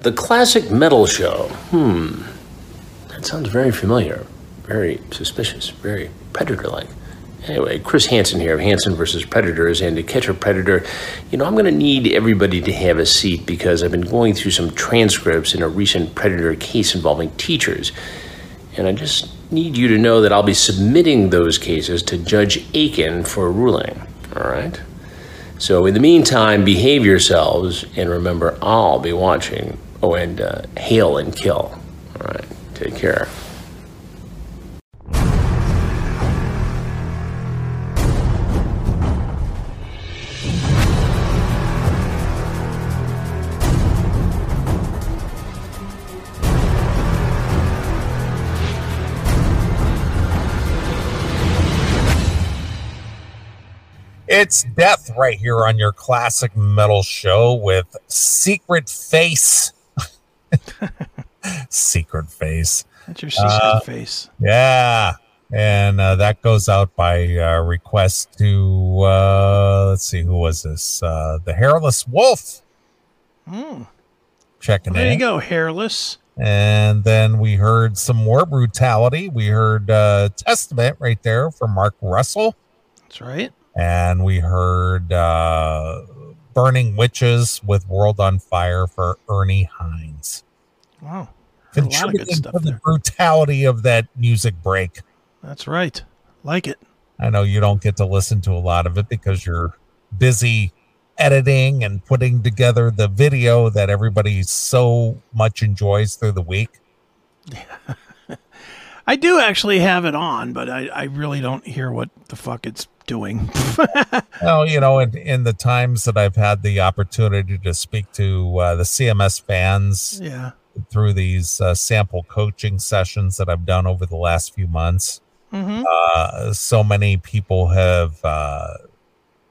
The Classic Metal Show. Hmm. That sounds very familiar. Very suspicious. Very predator like. Anyway, Chris Hansen here of Hansen versus Predators. And to catch a predator, you know, I'm going to need everybody to have a seat because I've been going through some transcripts in a recent predator case involving teachers. And I just need you to know that I'll be submitting those cases to Judge Aiken for a ruling. All right? So, in the meantime, behave yourselves and remember, I'll be watching. Oh, and uh, hail and kill. All right, take care. It's death right here on your classic metal show with Secret Face. Secret Face. That's your secret uh, face. Yeah. And uh, that goes out by uh, request to, uh, let's see, who was this? Uh, the Hairless Wolf. Mm. Checking there in. There you go, Hairless. And then we heard some more brutality. We heard uh, Testament right there from Mark Russell. That's right and we heard uh, Burning Witches with World on Fire for Ernie Hines. Wow. Contributing to the brutality of that music break. That's right. Like it. I know you don't get to listen to a lot of it because you're busy editing and putting together the video that everybody so much enjoys through the week. I do actually have it on, but I, I really don't hear what the fuck it's doing. well, you know, in, in the times that I've had the opportunity to speak to uh, the CMS fans, yeah, through these uh, sample coaching sessions that I've done over the last few months, mm-hmm. uh, so many people have uh,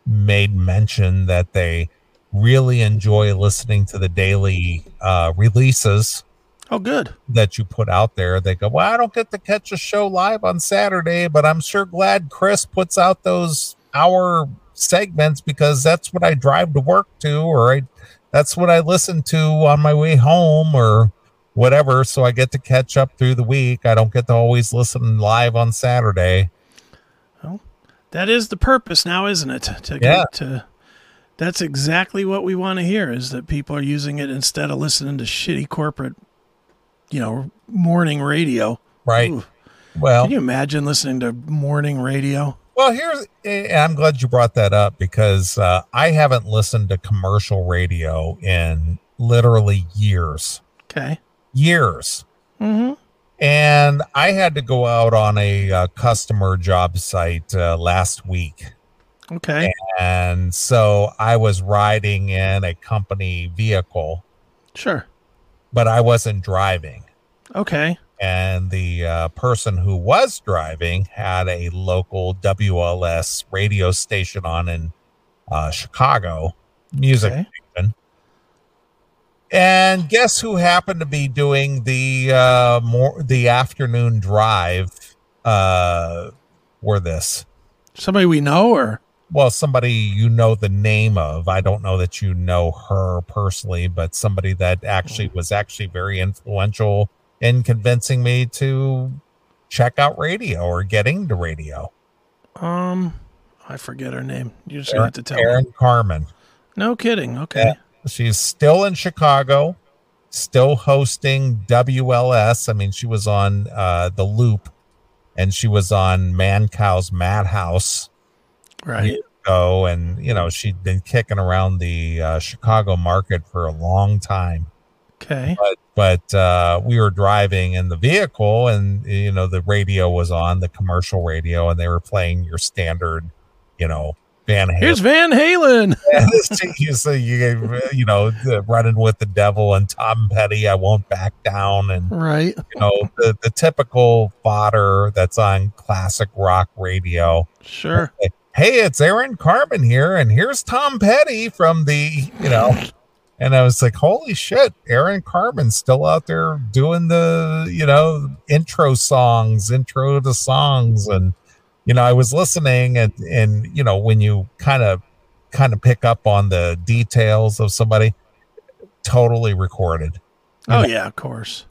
made mention that they really enjoy listening to the daily uh, releases Oh, good. That you put out there. They go, Well, I don't get to catch a show live on Saturday, but I'm sure glad Chris puts out those hour segments because that's what I drive to work to, or I that's what I listen to on my way home or whatever. So I get to catch up through the week. I don't get to always listen live on Saturday. Well, that is the purpose now, isn't it? To yeah. to that's exactly what we want to hear is that people are using it instead of listening to shitty corporate you know, morning radio. Right. Ooh. Well, can you imagine listening to morning radio? Well, here's, I'm glad you brought that up because uh, I haven't listened to commercial radio in literally years. Okay. Years. Mm-hmm. And I had to go out on a uh, customer job site uh, last week. Okay. And so I was riding in a company vehicle. Sure but I wasn't driving. Okay. And the uh, person who was driving had a local WLS radio station on in uh, Chicago, music okay. station. And guess who happened to be doing the uh, more the afternoon drive uh, for this? Somebody we know, or well, somebody you know the name of. I don't know that you know her personally, but somebody that actually was actually very influential in convincing me to check out radio or getting to radio. Um, I forget her name. You just have to tell Erin me. Carmen. No kidding. Okay. Yeah. She's still in Chicago, still hosting WLS. I mean, she was on uh, the Loop, and she was on Mancows Madhouse right ago, and you know she'd been kicking around the uh, Chicago market for a long time. Okay, but but uh, we were driving in the vehicle, and you know the radio was on the commercial radio, and they were playing your standard, you know. Van Halen. Here's Van Halen. you, so you, you know, running with the devil and Tom Petty. I won't back down, and right, you know, the the typical fodder that's on classic rock radio. Sure hey, it's Erin Carman here, and here's Tom Petty from the, you know, and I was like, holy shit, Erin Carman's still out there doing the, you know, intro songs, intro to songs. And, you know, I was listening and, and, you know, when you kind of, kind of pick up on the details of somebody, totally recorded. Oh yeah, of course.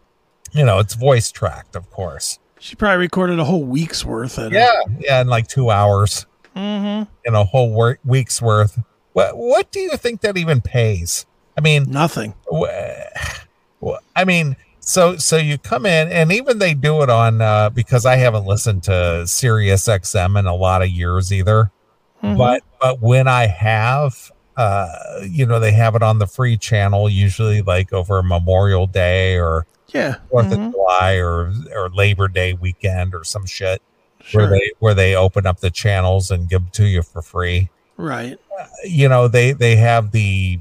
You know, it's voice tracked, of course. She probably recorded a whole week's worth of Yeah, yeah, in like two hours. Mm-hmm. In a whole wor- week's worth. What What do you think that even pays? I mean, Nothing. wh- wh- I mean, so so you come in, and even they do it on uh, because I haven't listened to Sirius XM in a lot of years either. Mhm. But but when I have, uh, you know, they have it on the free channel usually, like over Memorial Day or yeah. 4th Mhm. of July or or Labor Day weekend or some shit Sure. where they where they open up the channels and give them to you for free. right. You know, they they have the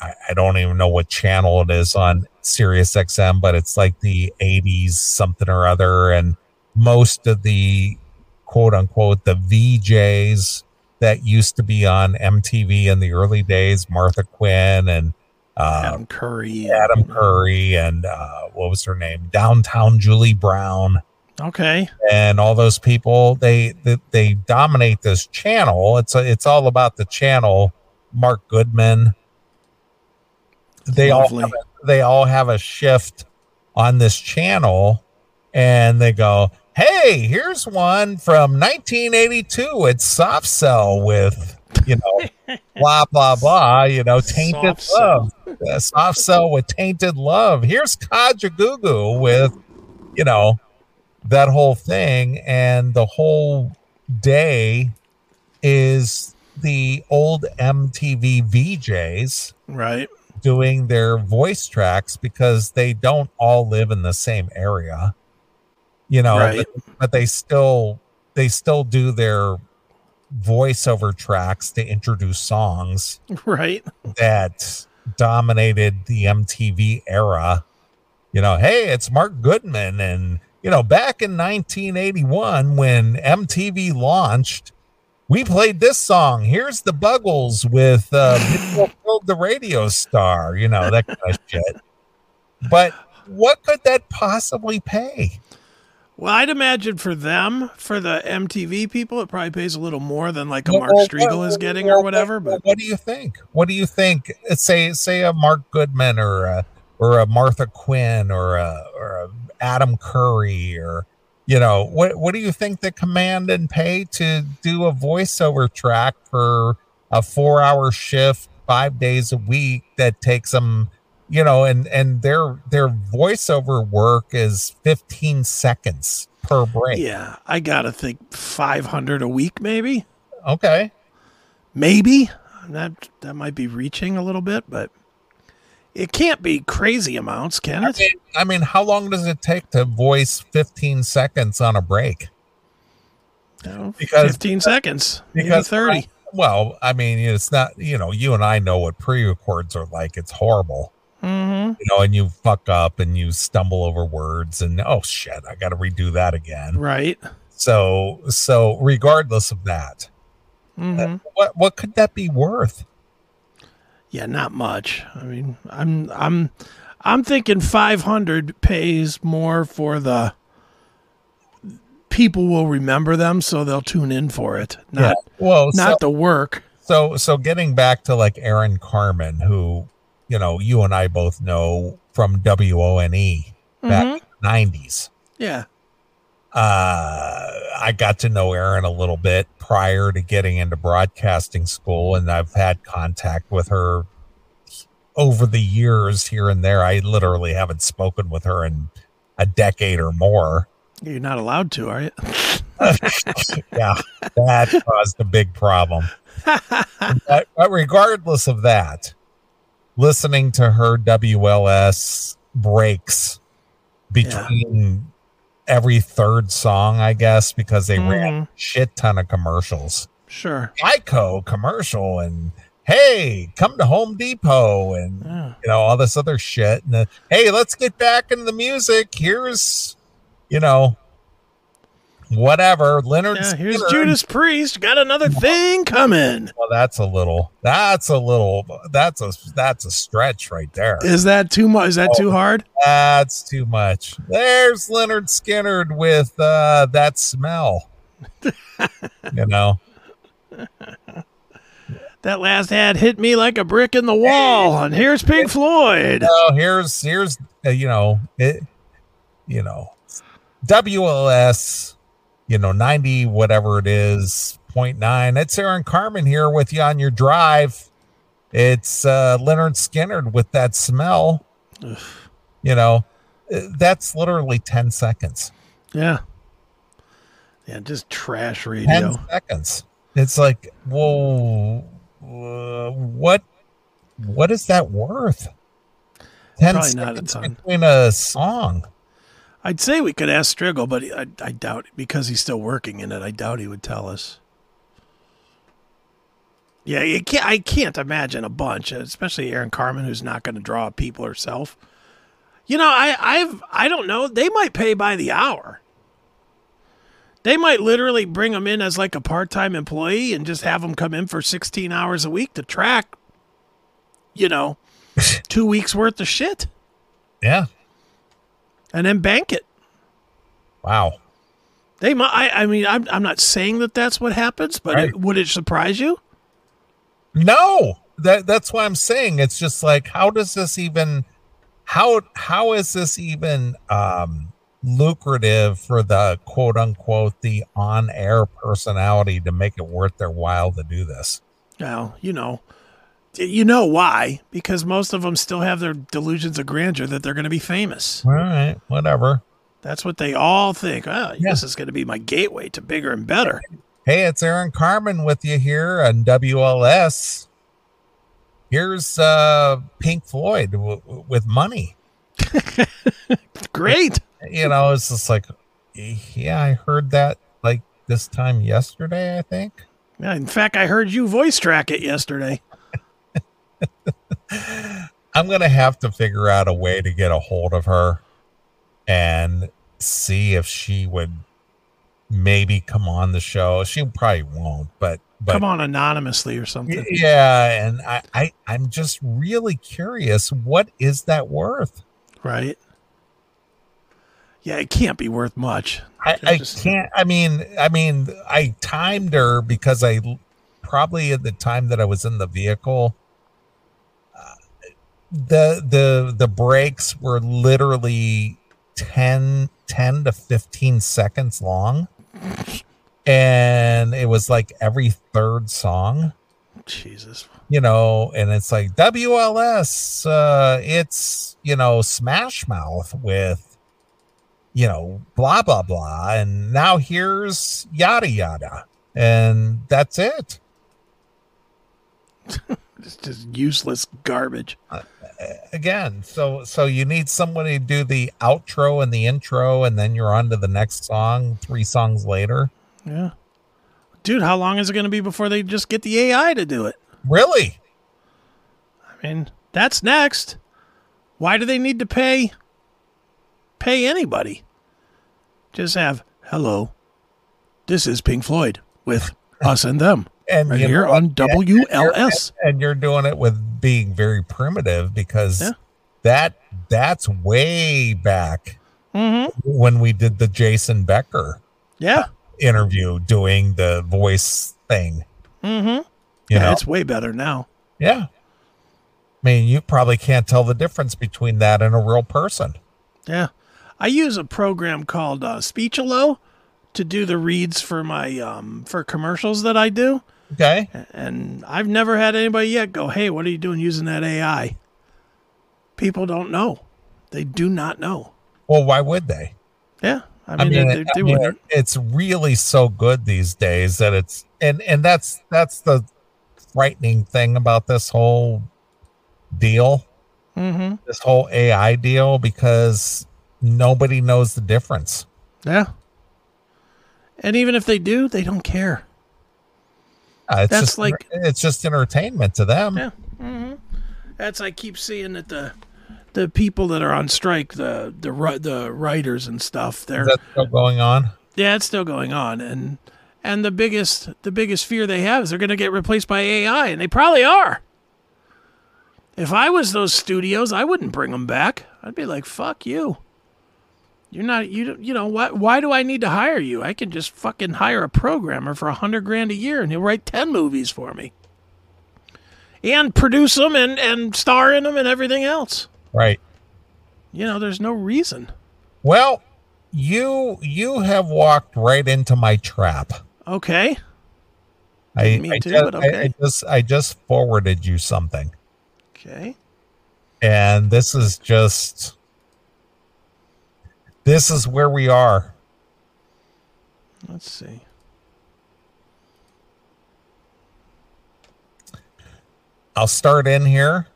I, I don't even know what channel it is on Sirius XM, but it's like the 80s something or other, and most of the quote unquote the VJs that used to be on MTV in the early days, Martha Quinn and uh, Adam Curry. Adam Curry and uh, what was her name? Downtown Julie Brown Okay. and all those people. They they, they dominate this channel. It's a, it's all about the channel. Mark Goodman. They Lovely. all have a, they all have a shift on this channel, and they go, "Hey, here's one from 1982. It's Soft Cell with you know." blah blah blah you know tainted Soft love uh, soft cell with tainted love here's Kajagoogoo with you know that whole thing and the whole day is the old mtv vjs Right. doing their voice tracks because they don't all live in the same area you know Right. but, but they still they still do their voiceover tracks to introduce songs Right. that dominated the MTV era. You know, hey, it's Mark Goodman. And, you know, back in 1981, when MTV launched, we played this song. Here's the Buggles with uh, the Radio Star, you know, that kind of shit. But what could that possibly pay? Well, I'd imagine for them, for the MTV people, it probably pays a little more than like a Well, Mark well, Strigl well, is getting or whatever. But what do you think? What do you think? Say say a Mark Goodman or a or a Martha Quinn or a or a Adam Curry or you know what what do you think they command and pay to do a voiceover track for a four hour shift five days a week that takes them you know and and their their voiceover work is 15 seconds per break? Yeah, I gotta think five hundred a week, maybe, okay. Maybe. That that might be reaching a little bit, but it can't be crazy amounts, can I it? mean, I mean, how long does it take to voice 15 seconds on a break? No, because- fifteen seconds, maybe because thirty. Well, I mean, it's not, you know, you and I know what pre records are like. It's horrible, mm-hmm. you know, and you fuck up and you stumble over words and, oh shit, I got to redo that again. Right. So, so regardless of that, hmm what, what could that be worth? Yeah, not much. I mean, I'm I'm I'm thinking 500 pays more for the people will remember them so they'll tune in for it. Not Well, so, not the work. so, so getting back to like Erin Carman, who, you know, you and I both know from WONE E back Mhm. in the 90s. Yeah. uh, I got to know Erin a little bit prior to getting into broadcasting school, and I've had contact with her over the years here and there. I literally haven't spoken with her in a decade or more. You're not allowed to, are you? yeah, that caused a big problem. but, but regardless of that, listening to her WLS breaks between every third song, I guess, because they ran Mhm. shit ton of commercials. Sure. Geico commercial and hey, come to Home Depot and Yeah. you know all this other shit. And hey, let's get back into the music. Here's you know whatever Leonard. Yeah, here's Skinner. Judas Priest. Got another thing coming. Well, that's a little. That's a little. That's a. That's a stretch right there. Is that too much? Is that too hard? That's too much. There's Lynyrd Skynyrd with uh, that smell. you know. That last ad hit me like a brick in the wall. And here's Pink Floyd. Well, here's here's uh, you know it, you know, WLS, you know, ninety whatever it is, point nine. It's Erin Carman here with you on your drive. It's uh, Lynyrd Skynyrd with that smell. You know, uh, that's literally ten seconds. Yeah. Yeah, just trash 10 radio. seconds. It's like, whoa, uh, what, what is that worth? Ten Probably not a seconds ton. between a song. I'd say we could ask Strigl, but I, I doubt because he's still working in it. I doubt he would tell us. Yeah, you can't, I can't imagine a bunch, especially Erin Carman, who's not going to draw people herself. You know, I, I've, I don't know. They might pay by the hour. They might literally bring them in as like a part-time employee and just have them come in for 16 hours a week to track, you know, two weeks worth of shit Yeah. And then bank it. Wow. They might. I, I mean, I'm, I'm not saying that that's what happens, but Right. it, would it surprise you? No, that that's why I'm saying. It's just like, how does this even, how how is this even um lucrative for the quote unquote the on air personality to make it worth their while to do this? Well, you know, you know why? Because most of them still have their delusions of grandeur that they're going to be famous. All right, whatever. That's what they all think. Oh, Yeah. this is going to be my gateway to bigger and better. Hey, it's Erin Carman with you here on WLS. Here's uh Pink Floyd w- w- with money. Great. You know, it's just like, yeah, I heard that like this time yesterday, I think. Yeah, in fact, I heard you voice track it yesterday. I'm gonna have to figure out a way to get a hold of her and see if she would maybe come on the show. She probably won't, but but Come on, anonymously or something. yeah, and I, I I'm just really curious. What is that worth? Right? Yeah, it can't be worth much. I, I just- can't. I mean, I mean, I timed her because I probably at the time that I was in the vehicle, the the the breaks were literally 10, 10 to fifteen seconds long, and it was like every third song Jesus. you know, and it's like WLS, uh, it's, you know, Smash Mouth with, you know, blah, blah, blah. And now here's yada, yada. And that's it. It's just useless garbage. Again, so so you need somebody to do the outro and the intro, and then you're on to the next song three songs later. Yeah. Dude, how long is it going to be before they just get the AI to do it? Really? I mean, that's next. Why do they need to pay pay anybody? Just have hello. This is Pink Floyd with us and them And right here know, on and WLS. and you're doing it with being very primitive because Yeah. that that's way back Mhm. when we did the Jason Becker Yeah. interview doing the voice thing. Mhm. You Yeah, know, it's way better now. yeah. I mean, you probably can't tell the difference between that and a real person. Yeah. I use a program called uh, Speechelo to do the reads for my um for commercials that I do. Okay. And I've never had anybody yet go, "Hey, what are you doing using that AI?" People don't know. They do not know. Well, why would they? Yeah, I I mean, mean, they, it- they I mean, it's really so good these days that it's and and that's that's the frightening thing about this whole deal. Mm-hmm. this whole AI deal because nobody knows the difference. Yeah. And even if they do, they don't care. Uh, it's That's just like- it's just entertainment to them. Yeah. Mm-hmm. That's I keep seeing that the the people that are on strike, the the the writers and stuff, they're still going on? yeah, it's still going on, and and the biggest the biggest fear they have is they're going to get replaced by AI, and they probably are. If I was those studios, I wouldn't bring them back. I'd be like, "Fuck you." You're not you you know what? Why do I need to hire you? I can just fucking hire a programmer for a hundred grand a year, and he'll write ten movies for me. and produce them and and star in them and everything else. Right. You know, there's no reason. Well, you you have walked right into my trap. Okay. I, Me I too, just, but I- I, just I just forwarded you something, Okay. and this is just this is where we are. Let's see. I'll start in here.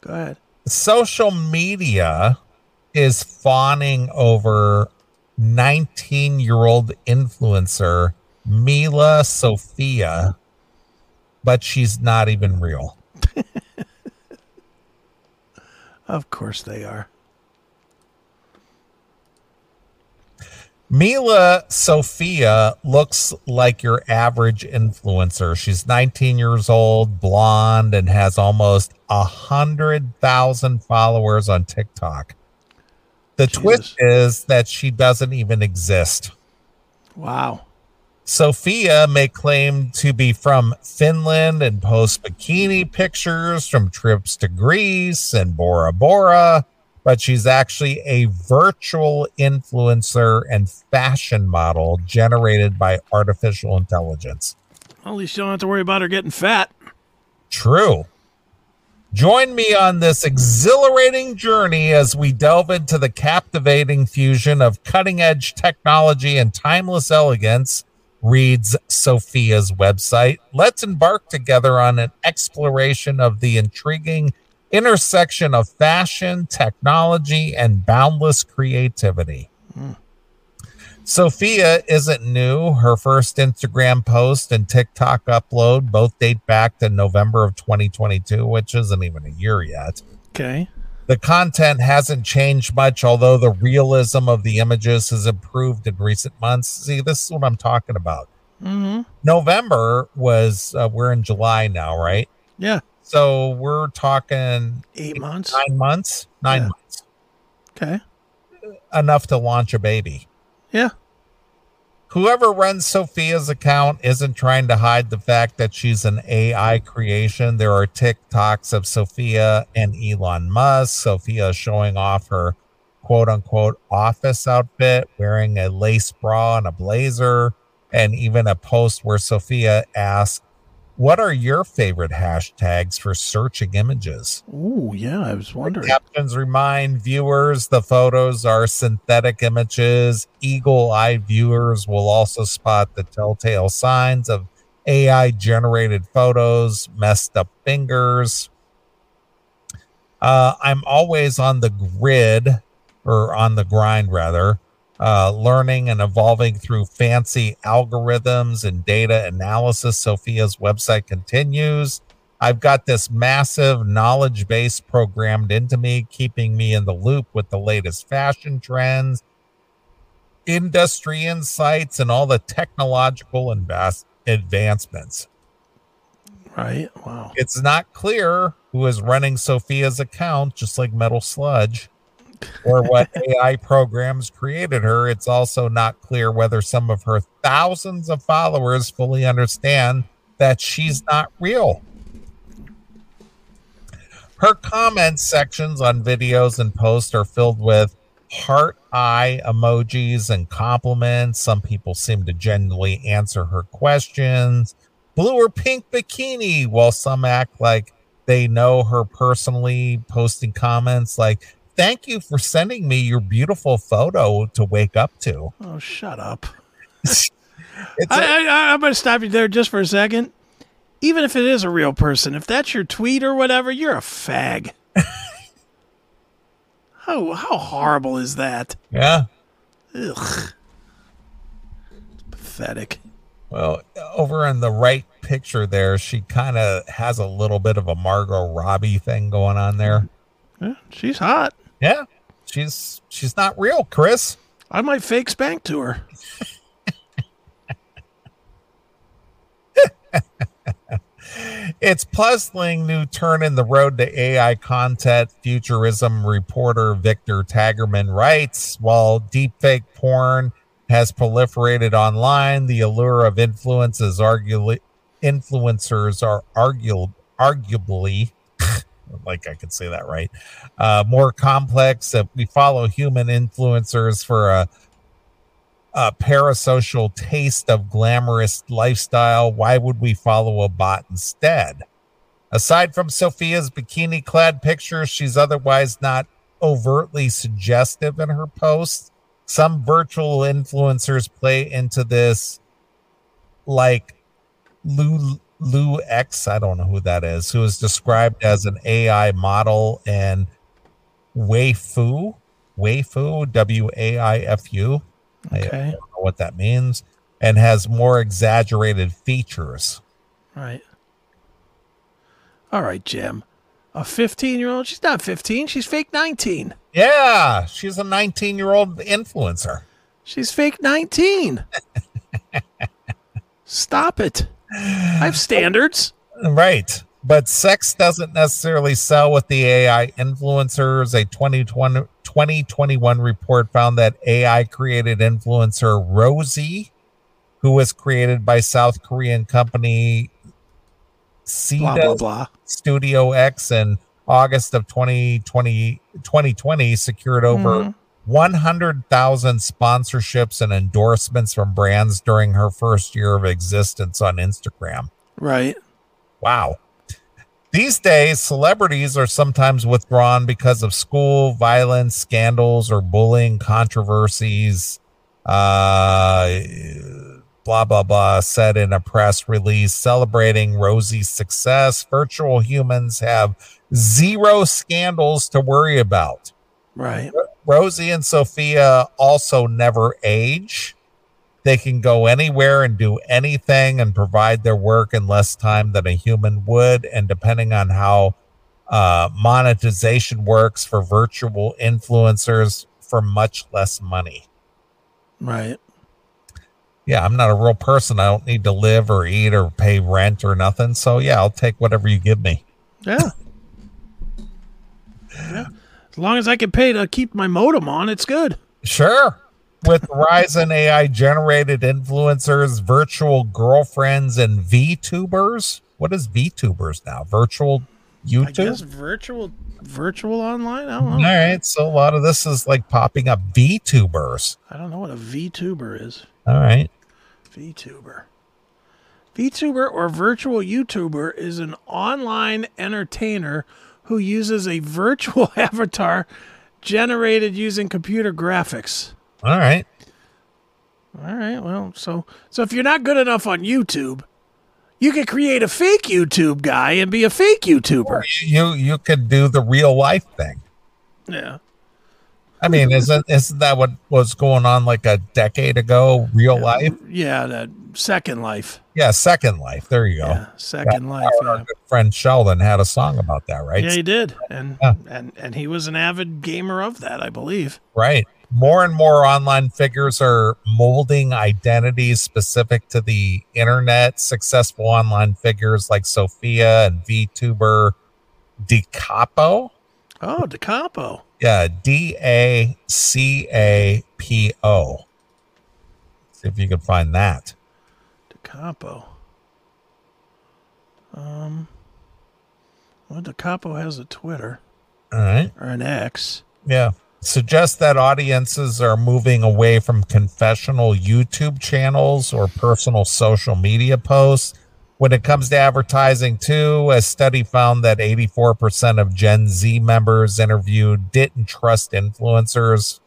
Go ahead. Social media is fawning over 19 year old influencer Milla Sofia, but she's not even real. Of course they are. Milla Sofia looks like your average influencer. She's 19 years old, blonde, and has almost a hundred thousand followers on TikTok. The twist is that she doesn't even exist. Wow. Sofia may claim to be from Finland and post bikini pictures from trips to Greece and Bora Bora, but she's actually a virtual influencer and fashion model generated by artificial intelligence. At least you don't have to worry about her getting fat. True. Join me on this exhilarating journey as we delve into the captivating fusion of cutting edge technology and timeless elegance, reads Sofia's website. Let's embark together on an exploration of the intriguing intersection of fashion, technology, and boundless creativity. Sofia isn't new. Her first Instagram post and TikTok upload both date back to November of 2022, which isn't even a year yet. Okay. The content hasn't changed much, although the realism of the images has improved in recent months. See, this is what I'm talking about. Mm-hmm. November was, uh, we're in July now, right? Yeah. So we're talking Eight months. nine months, nine Yeah. months, Okay. enough to launch a baby. Yeah. Whoever runs Sofia's account isn't trying to hide the fact that she's an AI creation. There are TikToks of Sofia and Elon Musk. Sofia showing off her quote unquote office outfit, wearing a lace bra and a blazer, and even a post where Sofia asks, What are your favorite hashtags for searching images? Ooh, yeah. I was wondering. Captions remind viewers the photos are synthetic images. Eagle eye viewers will also spot the telltale signs of AI generated photos, messed up fingers. Uh, I'm always on the grid or on the grind, rather, uh, learning and evolving through fancy algorithms and data analysis. Sofia's website continues. I've got this massive knowledge base programmed into me, keeping me in the loop with the latest fashion trends, industry insights, and all the technological invest- advancements. Right. Wow. It's not clear who is running Sofia's account, just like Metal Sludge, or what AI programs created her. It's also not clear whether some of her thousands of followers fully understand that she's not real. Her comment sections on videos and posts are filled with heart eye emojis and compliments. Some people seem to genuinely answer her questions. Blue or pink bikini, while some act like they know her personally, posting comments like, Thank you for sending me your beautiful photo to wake up to. Oh, shut up. It's I, a- I, I'm going to stop you there just for a second. Even if it is a real person, if that's your tweet or whatever, you're a fag. how how horrible is that? yeah. Ugh. Pathetic. Well, over in the right picture there, she kind of has a little bit of a Margot Robbie thing going on there. Yeah, she's hot. Yeah. She's she's not real, Chris. I might fake spank to her. It's puzzling new turn in the road to AI content. Futurism reporter Victor Tangermann writes While deepfake porn has proliferated online, the allure of influence is arguably influencers are argu- arguably, like I could say that right, uh, more complex. That we follow human influencers for a, a parasocial taste of glamorous lifestyle. Why would we follow a bot instead? Aside from Sofia's bikini clad pictures, she's otherwise not overtly suggestive in her posts. Some virtual influencers play into this, like Lou Lou X, I don't know who that is, who is described as an AI model, and Waifu, Waifu, W A I F U. Okay. I don't know what that means, and has more exaggerated features. Right. All right, Jim. A 15 year old? She's not 15. She's fake 19. Yeah, she's a 19 year old influencer. She's fake 19. Stop it. I have standards. Right. But sex doesn't necessarily sell with the AI influencers. A 2020, 2021 report found that AI created influencer Rosie, who was created by South Korean company Blah, blah, blah. Studio X in August of 2020, 2020 secured over Mhm. 100,000 sponsorships and endorsements from brands during her first year of existence on Instagram. Right. Wow. These days, celebrities are sometimes withdrawn because of school violence, scandals, or bullying controversies. Uh, blah, blah, blah, said in a press release celebrating Rosie's success. Virtual humans have zero scandals to worry about. Right. Rosie and Sofia also never age. They can go anywhere and do anything and provide their work in less time than a human would. And depending on how uh, monetization works for virtual influencers, for much less money. Right. Yeah, I'm not a real person. I don't need to live or eat or pay rent or nothing. So, yeah, I'll take whatever you give me. Yeah. yeah. As long as I can pay to keep my modem on, it's good. Sure. With Ryzen AI generated influencers, virtual girlfriends, and VTubers. What is VTubers now? Virtual I guess YouTube? virtual virtual online? I don't know. right. So a lot of this is like popping up VTubers. I don't know what a VTuber is. All right. VTuber. VTuber or virtual YouTuber is an online entertainer who uses a virtual avatar generated using computer graphics. All right. All right, well, so so if you're not good enough on YouTube, you could create a fake YouTube guy and be a fake YouTuber. You you could do the real life thing. Yeah. I mean, isn't isn't that what was going on like a decade ago? Real life? Yeah, that Second Life. Yeah, Second Life. There you go. Yeah, Second Life. Our Yeah. good friend Sheldon had a song about that, right? Yeah, he did, and Yeah. and and he was an avid gamer of that, I believe. Right. More and more online figures are molding identities specific to the internet. Successful online figures like Sofia and VTuber DiCapo. Oh, DeCampo. Yeah, D A C A P O. See if you can find that. DeCampo. Um, well, DeCampo has a Twitter All right. or an X. Yeah. Suggests that audiences are moving away from confessional YouTube channels or personal social media posts. When it comes to advertising, too, a study found that 84% of Gen Z members interviewed didn't trust influencers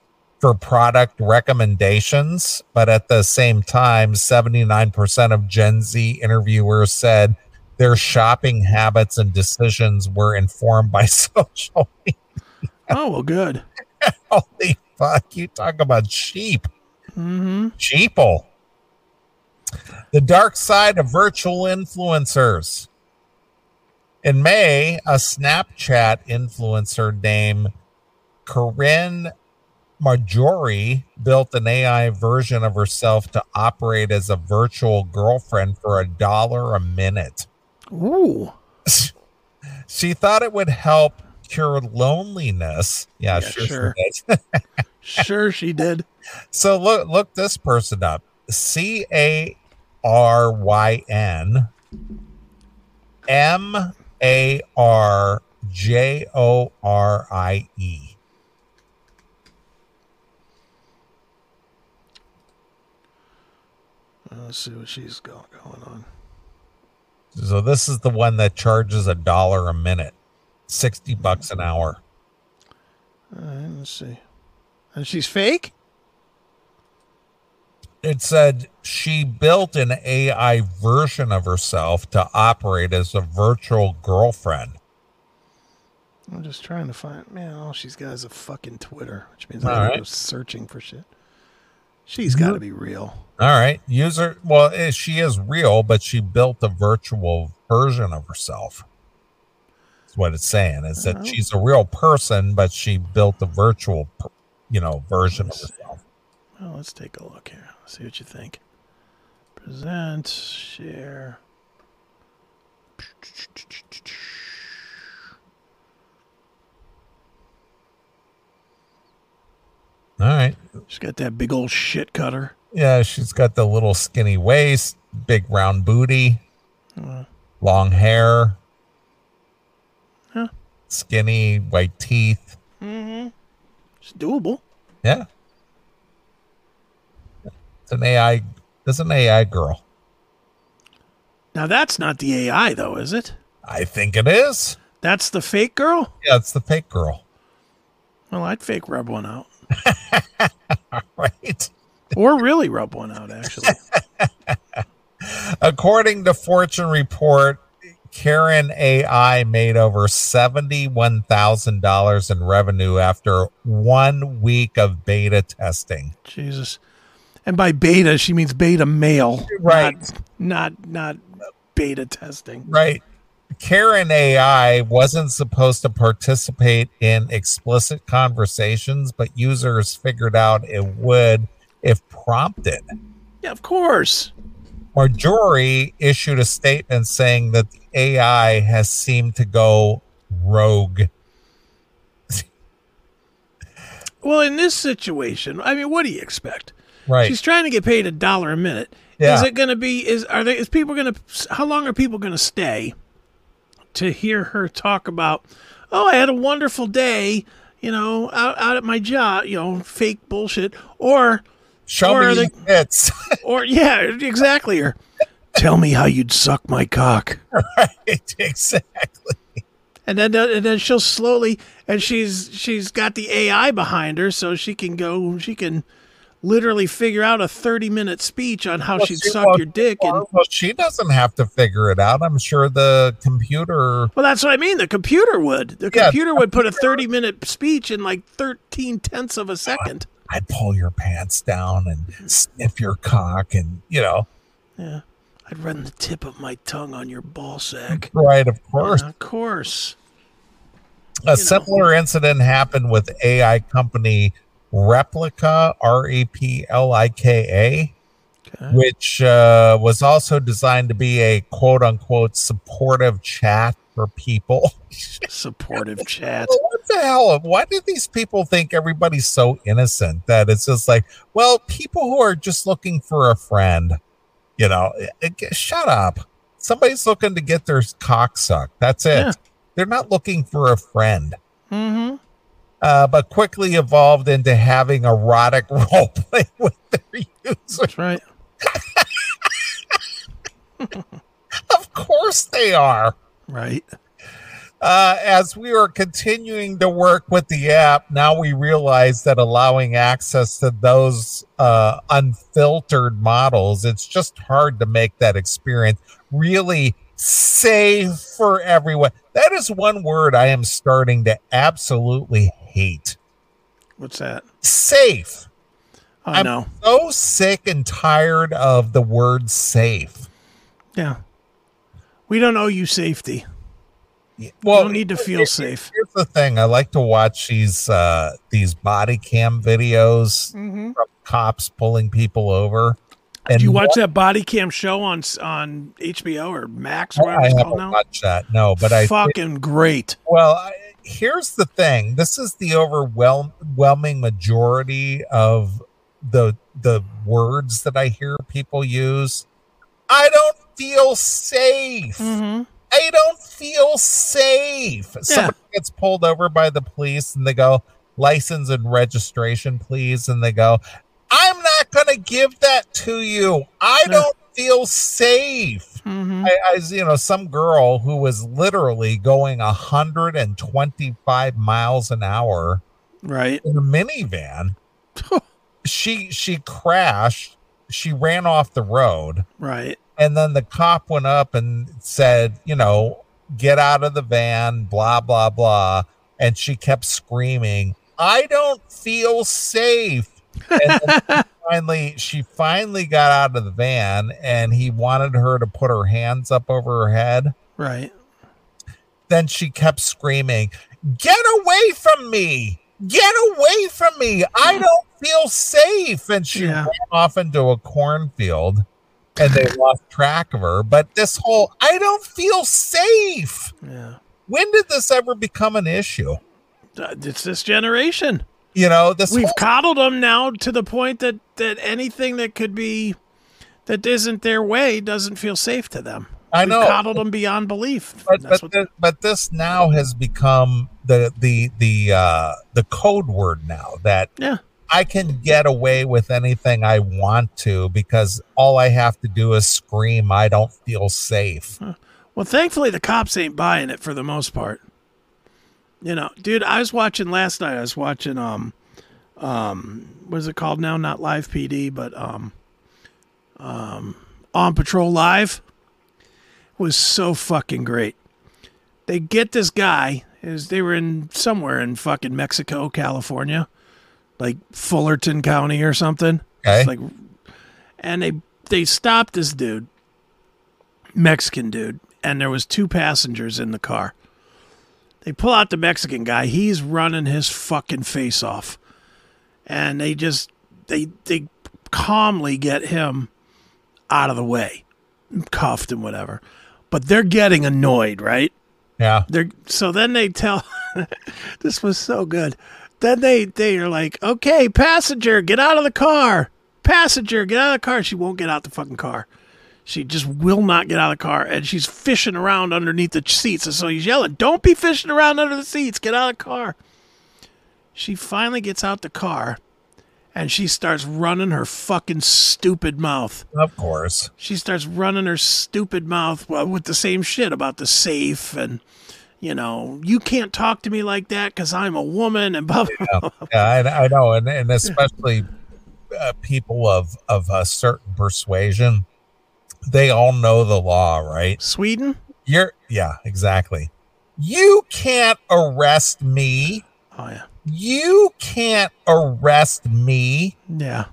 for product recommendations. But at the same time, 79% of Gen Z interviewers said their shopping habits and decisions were informed by social media. Oh well, good. Holy fuck, you talk about sheep. Mm-hmm. Sheeple. The dark side of virtual influencers. In May, a Snapchat influencer named Corinne Marjorie built an AI version of herself to operate as a virtual girlfriend for a dollar a minute. Ooh. She thought it would help cure loneliness. Yeah, Yeah, sure. she sure. did. Sure, she did. So look look this person up. C A R Y N M A R J O R I E. Let's see what she's got going on. So this is the one that charges a dollar a minute, 60 bucks an hour. All right, let's see. And she's fake? It said she built an AI version of herself to operate as a virtual girlfriend. I'm just trying to find. Man, all she's got is a fucking Twitter, which means I gotta right. go searching for shit. She's got to be real. All right. User, well, eh, she is real, but she built a virtual version of herself. That's what it's saying is that Oh. she's a real person, but she built a virtual, you know, version of herself. Well, let's take a look here. Let's See what you think. Present, share. All right. She's got that big old shit cutter. Yeah, she's got the little skinny waist, big round booty, Uh, long hair, Huh. skinny white teeth. Mm-hmm. It's doable. Yeah. It's an AI. It's an AI girl. Now that's not the AI though, is it? I think it is. That's the fake girl. Yeah, it's the fake girl. Well, I'd fake rub one out, Right. or really rub one out. Actually, According to Fortune Report, Caryn AI made over $71,000 in revenue after one week of beta testing. Jesus. And by beta, she means beta male, Right. Not not, not beta testing. Right. Caryn AI wasn't supposed to participate in explicit conversations, but users figured out it would if prompted. Yeah, of course. Marjorie issued a statement saying that the AI has seemed to go rogue. Well, in this situation, I mean, what do you expect? Right. She's trying to get paid a dollar a minute. Yeah. Is it going to be? Is are they? Is people going to? How long are people going to stay to hear her talk about? Oh, I had a wonderful day. You know, out out at my job. You know, fake bullshit. Or Show or me the hits. or yeah, exactly. Or tell me how you'd suck my cock. right. Exactly. and then and then she'll slowly and she's she's got the AI behind her, so she can go she can literally figure out a thirty minute speech on how she'd she suck won't your dick and Well, well, she doesn't have to figure it out. I'm sure the computer. well that's what I mean. The computer would. The Yeah, computer would put a thirty minute speech in like thirteen tenths of a second. I'd pull your pants down and sniff your cock, and you know, Yeah. I'd run the tip of my tongue on your ball sack. right? Of course. Yeah, of course. A similar incident happened with AI company Replika, R E P L I K A, Okay. which uh, was also designed to be a quote unquote supportive chat for people. Supportive chat. what the hell? Why do these people think everybody's so innocent that it's just like, well, people who are just looking for a friend, you know, it- it- shut up. Somebody's looking to get their cock sucked. That's it. Yeah. They're not looking for a friend. Mm-hmm. Uh, but quickly evolved into having erotic role play with their users. That's right. Of course they are. Right. Uh, as we are continuing to work with the app, now we realize that allowing access to those uh, unfiltered models, it's just hard to make that experience really safe for everyone. That is one word I am starting to absolutely hate. What's that? Safe. I I'm know. so sick and tired of the word safe. Yeah. We don't owe you safety. Well, you don't need to feel safe. Here's the thing: I like to watch these uh, these body cam videos from cops pulling people over. Did you watch that body cam show on on HBO or Max or whatever I haven't watched that. No, but I Fucking great. well. I, here's the thing: this is the overwhelming majority of the the words that I hear people use. I don't feel safe. Mm-hmm. I don't feel safe. Somebody gets pulled over by the police and they go, license and registration, please. And they go, I'm not going to give that to you. I don't feel safe. Mhm. I, I, you know, some girl who was literally going 125 miles an hour Right. in a minivan. she she crashed. She ran off the road, Right. and then the cop went up and said, you know, get out of the van, blah blah blah. And she kept screaming, "I don't feel safe." And finally, she finally got out of the van, and he wanted her to put her hands up over her head Right. then she kept screaming, Get away from me! Get away from me! I don't feel safe! And she Yeah. ran off into a cornfield and they lost track of her. But this whole, I don't feel safe! Yeah. When did this ever become an issue? Uh, It's this generation. You know, this We've whole, coddled them now to the point that that anything that could be that isn't their way doesn't feel safe to them. I We've know. coddled them beyond belief. but but, what, but this now has become the the the uh the code word now that yeah. I can get away with anything I want to because all I have to do is scream, I don't feel safe. Well, thankfully the cops ain't buying it for the most part. You know, dude, I was watching last night. I was watching um um what is it called now? Not Live PD, but um um On Patrol Live It was so fucking great. They get this guy is they were in somewhere in fucking Mexico, California, like Fullerton County or something. Okay. It's like and they they stopped this dude Mexican dude, and there was two passengers in the car. They pull out the Mexican guy. He's running his fucking face off, and they just they they calmly get him out of the way, cuffed and whatever. But they're getting annoyed, right? Yeah. They're so then they tell this was so good. Then they they are like, okay, passenger, get out of the car. Passenger, get out of the car. She won't get out the fucking car. She just will not get out of the car, and she's fishing around underneath the seats. And so he's yelling, "Don't be fishing around under the seats. Get out of the car." She finally gets out the car, and she starts running her fucking stupid mouth Of course. she starts running her stupid mouth with the same shit about the safe and you know you can't talk to me like that because i'm a woman and blah, blah, blah. Yeah, I, I know. And, and especially uh, people of, of a certain persuasion, they all know the law, right? sweden You're, yeah, exactly. You can't arrest me. oh yeah You can't arrest me. yeah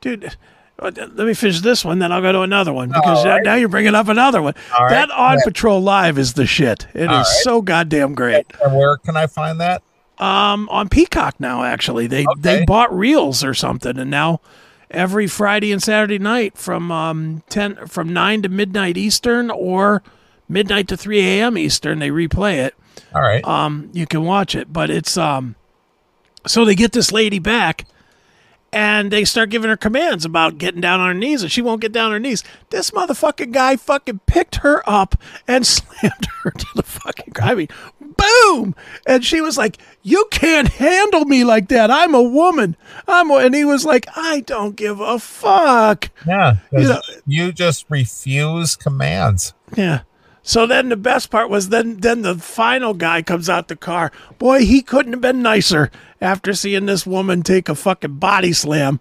dude uh, let me finish this one then i'll go to another one because now- right. now you're bringing up another one All right. that on Yeah. patrol live is the shit It is All right. so goddamn great And where can I find that? um on peacock now actually they they bought Reelz or something and now every friday and saturday night from um 10 from 9 to midnight eastern or midnight to 3 a.m eastern they replay it All right. um you can watch it but it's um so they get this lady back and they start giving her commands about getting down on her knees and she won't get down on her knees this motherfucking guy fucking picked her up and slammed her to the fucking ground. i mean boom and she was like you can't handle me like that i'm a woman i'm a, and he was like i don't give a fuck Yeah, you know- you just refuse commands. Yeah. So then the best part was then then the final guy comes out the car. Boy, he couldn't have been nicer after seeing this woman take a fucking body slam.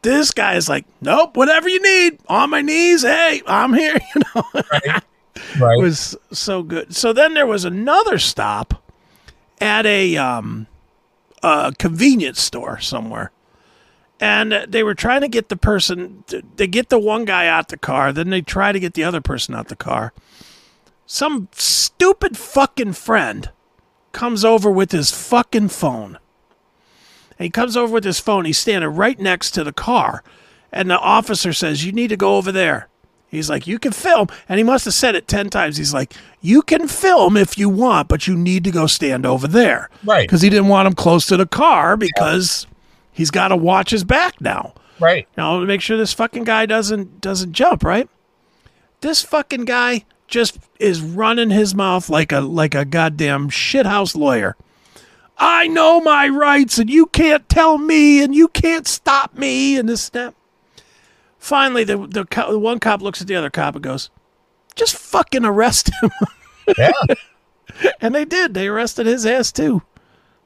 This guy is like, nope, whatever you need, on my knees. Hey, I'm here. You know, Right. it was so good. So then there was another stop at a um a convenience store somewhere. And they were trying to get the person they get the one guy out the car, then they try to get the other person out the car. Some stupid fucking friend comes over with his fucking phone. And he comes over with his phone. He's standing right next to the car. And the officer says, You need to go over there. He's like, You can film. And he must have said it 10 times. He's like, You can film if you want, but you need to go stand over there. Right. Because he didn't want him close to the car because he's got to watch his back now. Right. Now to make sure this fucking guy doesn't doesn't jump, right? This fucking guy just is running his mouth like a like a goddamn shithouse lawyer. I know my rights and you can't tell me and you can't stop me and this snap. Finally, the, the, co- the one cop looks at the other cop and goes, just fucking arrest him. Yeah. and they did. They arrested his ass too.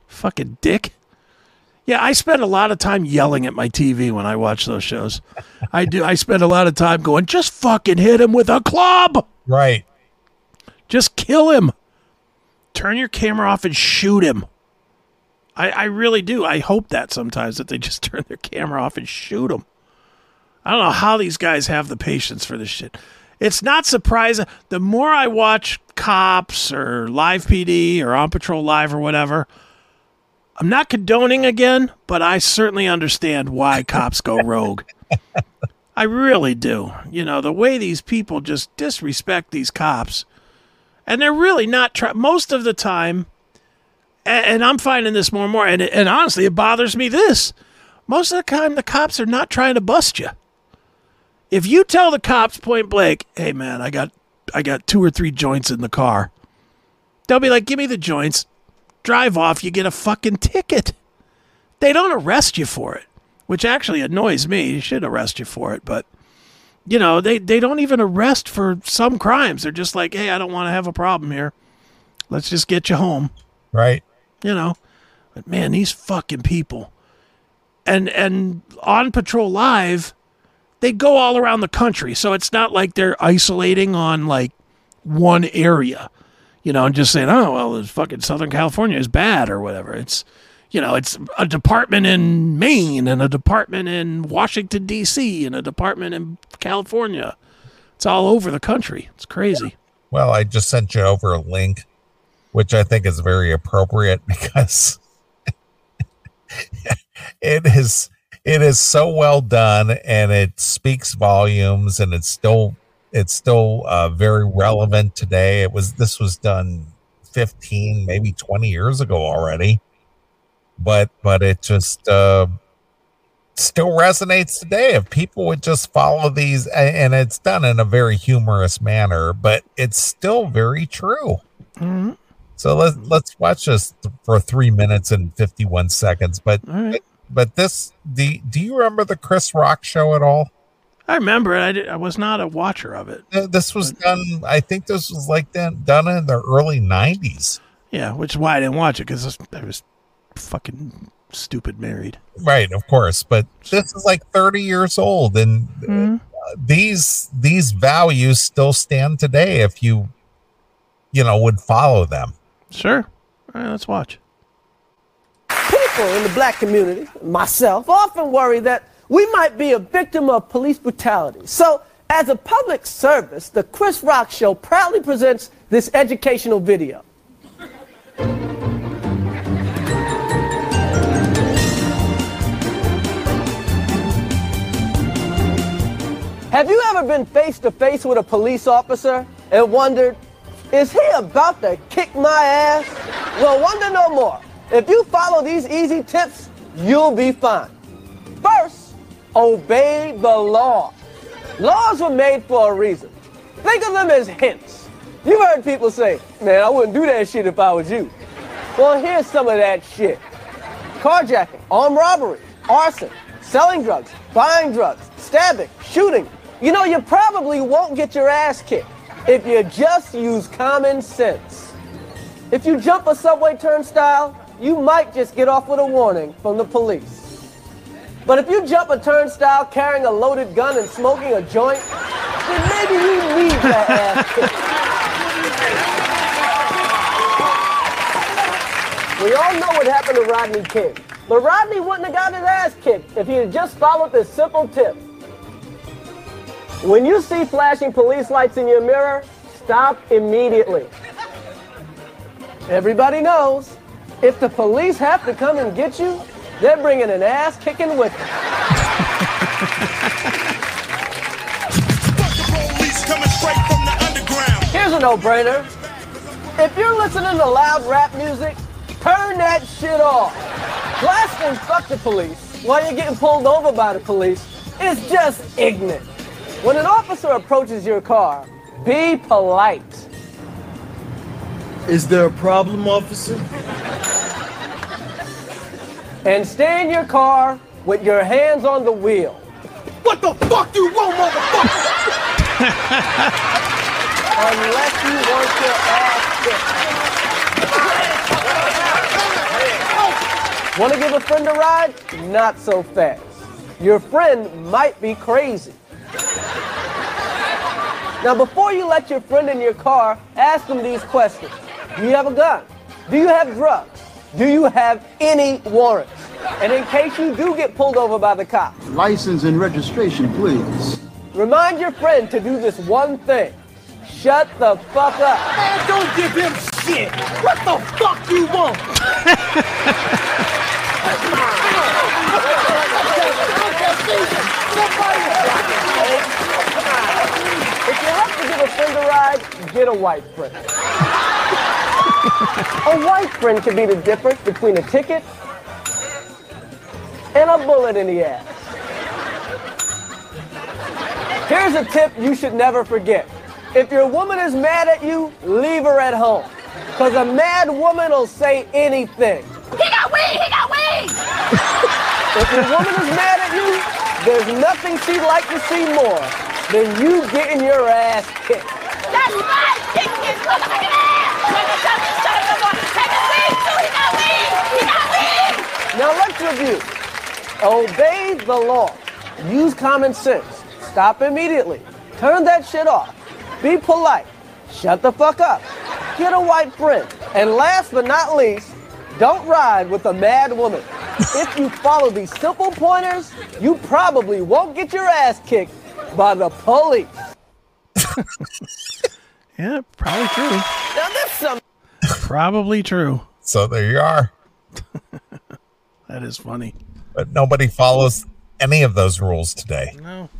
Fucking dick. Yeah, I spend a lot of time yelling at my TV when I watch those shows. I do. I spend a lot of time going, just fucking hit him with a club. Right. Just kill him. Turn your camera off and shoot him. I, I really do. I hope that sometimes that they just turn their camera off and shoot him. I don't know how these guys have the patience for this shit. It's not surprising. The more I watch cops or live PD or on patrol live or whatever, I'm not condoning again, but I certainly understand why cops go rogue. I really do. You know, the way these people just disrespect these cops. And they're really not try- most of the time and, and I'm finding this more and more and and honestly it bothers me this. Most of the time the cops are not trying to bust you. If you tell the cops point blank, "Hey man, I got I got two or three joints in the car." They'll be like, "Give me the joints." Drive off, you get a fucking ticket. They don't arrest you for it, which actually annoys me. You should arrest you for it, but you know, they, they don't even arrest for some crimes. They're just like, hey, I don't want to have a problem here. Let's just get you home, Right. you know. But man, these fucking people. And and on patrol live, they go all around the country. So it's not like they're isolating on like one area, you know, and just saying, oh, well, this fucking Southern California is bad or whatever. It's, you know, it's a department in Maine and a department in Washington, D.C., and a department in California. It's all over the country. It's crazy. Well, I just sent you over a link, which I think is very appropriate because it is it is so well done and it speaks volumes and it's still it's still uh, very relevant today. It was this was done 15, maybe 20 years ago already. But but it just uh still resonates today if people would just follow these and it's done in a very humorous manner but it's still very true Mm-hmm. so let's let's watch this th- for three minutes and 51 seconds but right. but this the do you remember the chris rock show at all I remember it. I, did, I was not a watcher of it. This was done i think this was like then done in the early 90s Yeah, which is why I didn't watch it because I was fucking stupid married. right of course but this is like 30 years old and uh, these these values still stand today if you you know would follow them Sure. All right, let's watch. People in the black community, myself, often worry that we might be a victim of police brutality. So, as a public service, the Chris Rock Show proudly presents this educational video. Have you ever been face to face with a police officer and wondered, is he about to kick my ass? Well, wonder no more. If you follow these easy tips, you'll be fine. First, obey the law. Laws were made for a reason. Think of them as hints. You've heard people say, man, I wouldn't do that shit if I was you. Well, here's some of that shit. Carjacking, armed robbery, arson, selling drugs, buying drugs, stabbing, shooting. You know, you probably won't get your ass kicked if you just use common sense. If you jump a subway turnstile, you might just get off with a warning from the police. But if you jump a turnstile carrying a loaded gun and smoking a joint, then maybe you need that ass kicked. We all know what happened to Rodney King. But Rodney wouldn't have got his ass kicked if he had just followed this simple tip. When you see flashing police lights in your mirror, stop immediately. Everybody knows if the police have to come and get you, they're bringing an ass kicking with them. Here's a no-brainer. If you're listening to loud rap music, turn that shit off. Blasting fuck the police while you're getting pulled over by the police is just ignorant. When an officer approaches your car, Be polite. Is there a problem, officer? And stay in your car with your hands on the wheel. What the fuck you want, motherfucker? Unless you want your ass kicked. Want to give a friend a ride? Not so fast. Your friend might be crazy. Now, before you let your friend in your car, ask them these questions. Do you have a gun? Do you have drugs? Do you have any warrants? And in case you do get pulled over by the cops, License and registration, please. remind your friend to do this one thing. Shut the fuck up. Man, don't give him shit. What the fuck you want? If you have to give a friend a ride, get a white friend. a white friend can be the difference between a ticket and a bullet in the ass. Here's a tip you should never forget. If your woman is mad at you, leave her at home. Because a mad woman will say anything. He got weed! He got weed! If your woman is mad at you, there's nothing she'd like to see more than you getting your ass kicked. That's right! Kick his motherfucking ass! Take a shot, shut up, no more! Take his weed too! He got weed! He got weed! Now let's review. Obey the law. Use common sense. Stop immediately. Turn that shit off. Be polite. Shut the fuck up. Get a white friend. And last but not least, don't ride with a mad woman. If you follow these simple pointers, you probably won't get your ass kicked by the police. Yeah, probably true. Now this some Probably true. So there you are. That is funny. But nobody follows any of those rules today. No.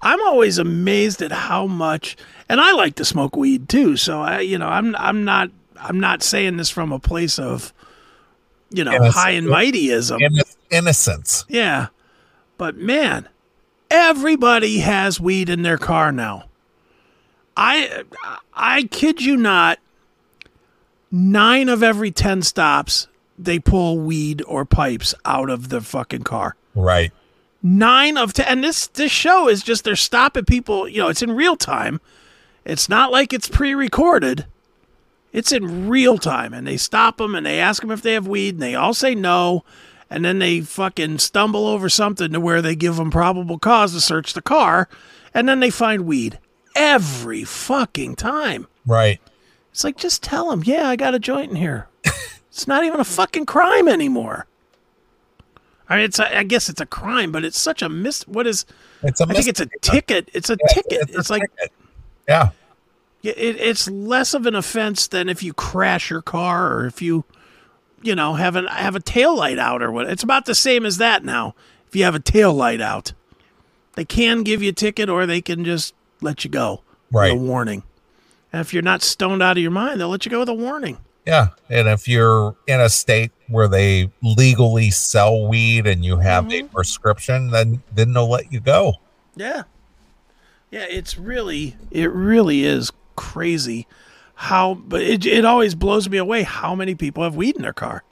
I'm always amazed at how much and I like to smoke weed too, so I you know, I'm I'm not I'm not saying this from a place of you know, Innocent. high and mightyism. Inno- innocence. Yeah. But man, everybody has weed in their car now. I I kid you not, 9 of every 10 stops they pull weed or pipes out of the fucking car. Right. Nine of ten, and this this show is just they're stopping people. You know, it's in real time. It's not like it's pre-recorded. It's in real time, and they stop them and they ask them if they have weed, and they all say no, and then they fucking stumble over something to where they give them probable cause to search the car, and then they find weed every fucking time. Right. It's like just tell them, yeah, I got a joint in here. it's not even a fucking crime anymore. I mean, it's a, I guess it's a crime, but it's such a mis. What is? It's a I think it's a ticket. It's a Yeah, ticket. It's, a like ticket. yeah. It, it's less of an offense than if you crash your car or if you, you know, have an have a tail light out or what. It's about the same as that now. If you have a tail light out, they can give you a ticket or they can just let you go. with Right. a warning. And if you're not stoned out of your mind, they'll let you go with a warning. Yeah. And if you're in a state where they legally sell weed and you have a Mm-hmm. prescription, then then they'll let you go. Yeah. Yeah, it's really it really is crazy how but it it always blows me away how many people have weed in their car.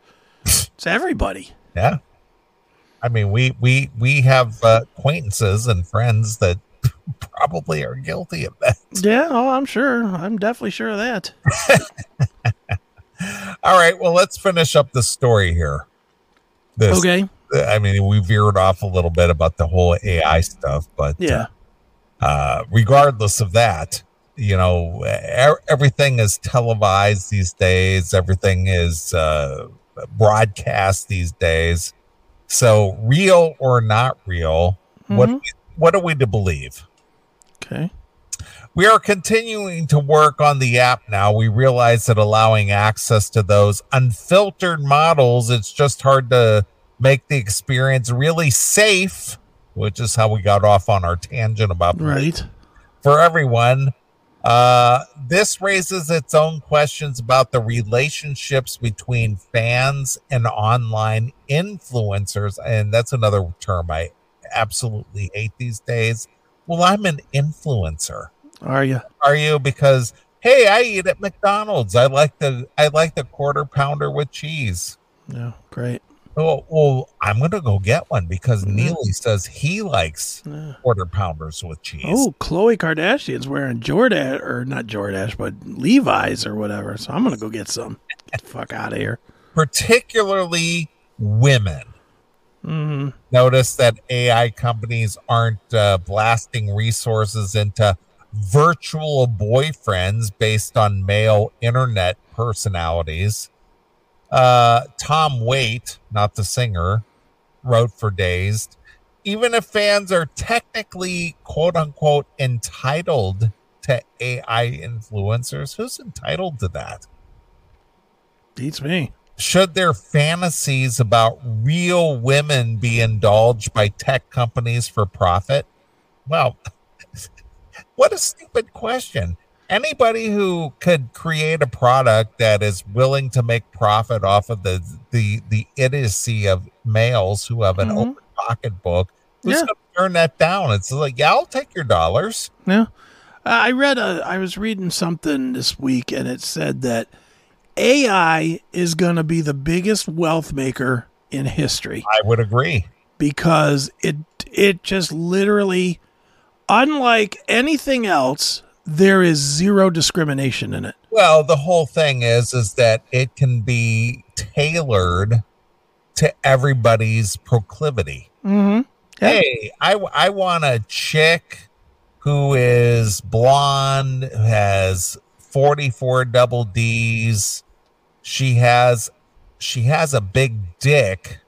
It's everybody. Yeah. I mean, we we we have uh, acquaintances and friends that probably are guilty of that. Yeah, oh, I'm sure. I'm definitely sure of that. All right, well, let's finish up the story here. This, Okay. I mean, we veered off a little bit about the whole AI stuff, but Yeah. uh, regardless of that, you know, e- everything is televised these days. Everything is uh, broadcast these days. So, real or not real, what what are we to believe? Okay. We are continuing to work on the app now. We realize that allowing access to those unfiltered models, it's just hard to make the experience really safe, which is how we got off on our tangent about Right. for everyone. Uh, this raises its own questions about the relationships between fans and online influencers. And that's another term I absolutely hate these days. Well, I'm an influencer. Are you? Are you? Because hey, I eat at McDonald's. I like the I like the quarter pounder with cheese. Yeah, great. Oh, well, I'm gonna go get one because Neeley says he likes quarter pounders with cheese. Oh, Khloe Kardashian's wearing Jordan or not Jordache, but Levi's or whatever. So I'm gonna go get some. Get the fuck out of here. particularly women. hmm Notice that AI companies aren't uh, blasting resources into virtual boyfriends based on male internet personalities. Uh, Thom Waite, not the singer, wrote for Dazed. Even if fans are technically quote unquote entitled to AI influencers, who's entitled to that? Beats me. should their fantasies about real women be indulged by tech companies for profit? Well, what a stupid question. Anybody who could create a product that is willing to make profit off of the the the idiocy of males who have an Mhm. open pocketbook, who's Yeah. going to turn that down? It's like, yeah, I'll take your dollars. Yeah. Uh, I read a I was reading something this week and it said that AI is going to be the biggest wealth maker in history I would agree. because it it just literally unlike anything else there is zero discrimination in it. Well, the whole thing is is that it can be tailored to everybody's proclivity. Mhm. Yeah. Hey, I I want a chick who is blonde, who has 44 double D's. She has she has a big dick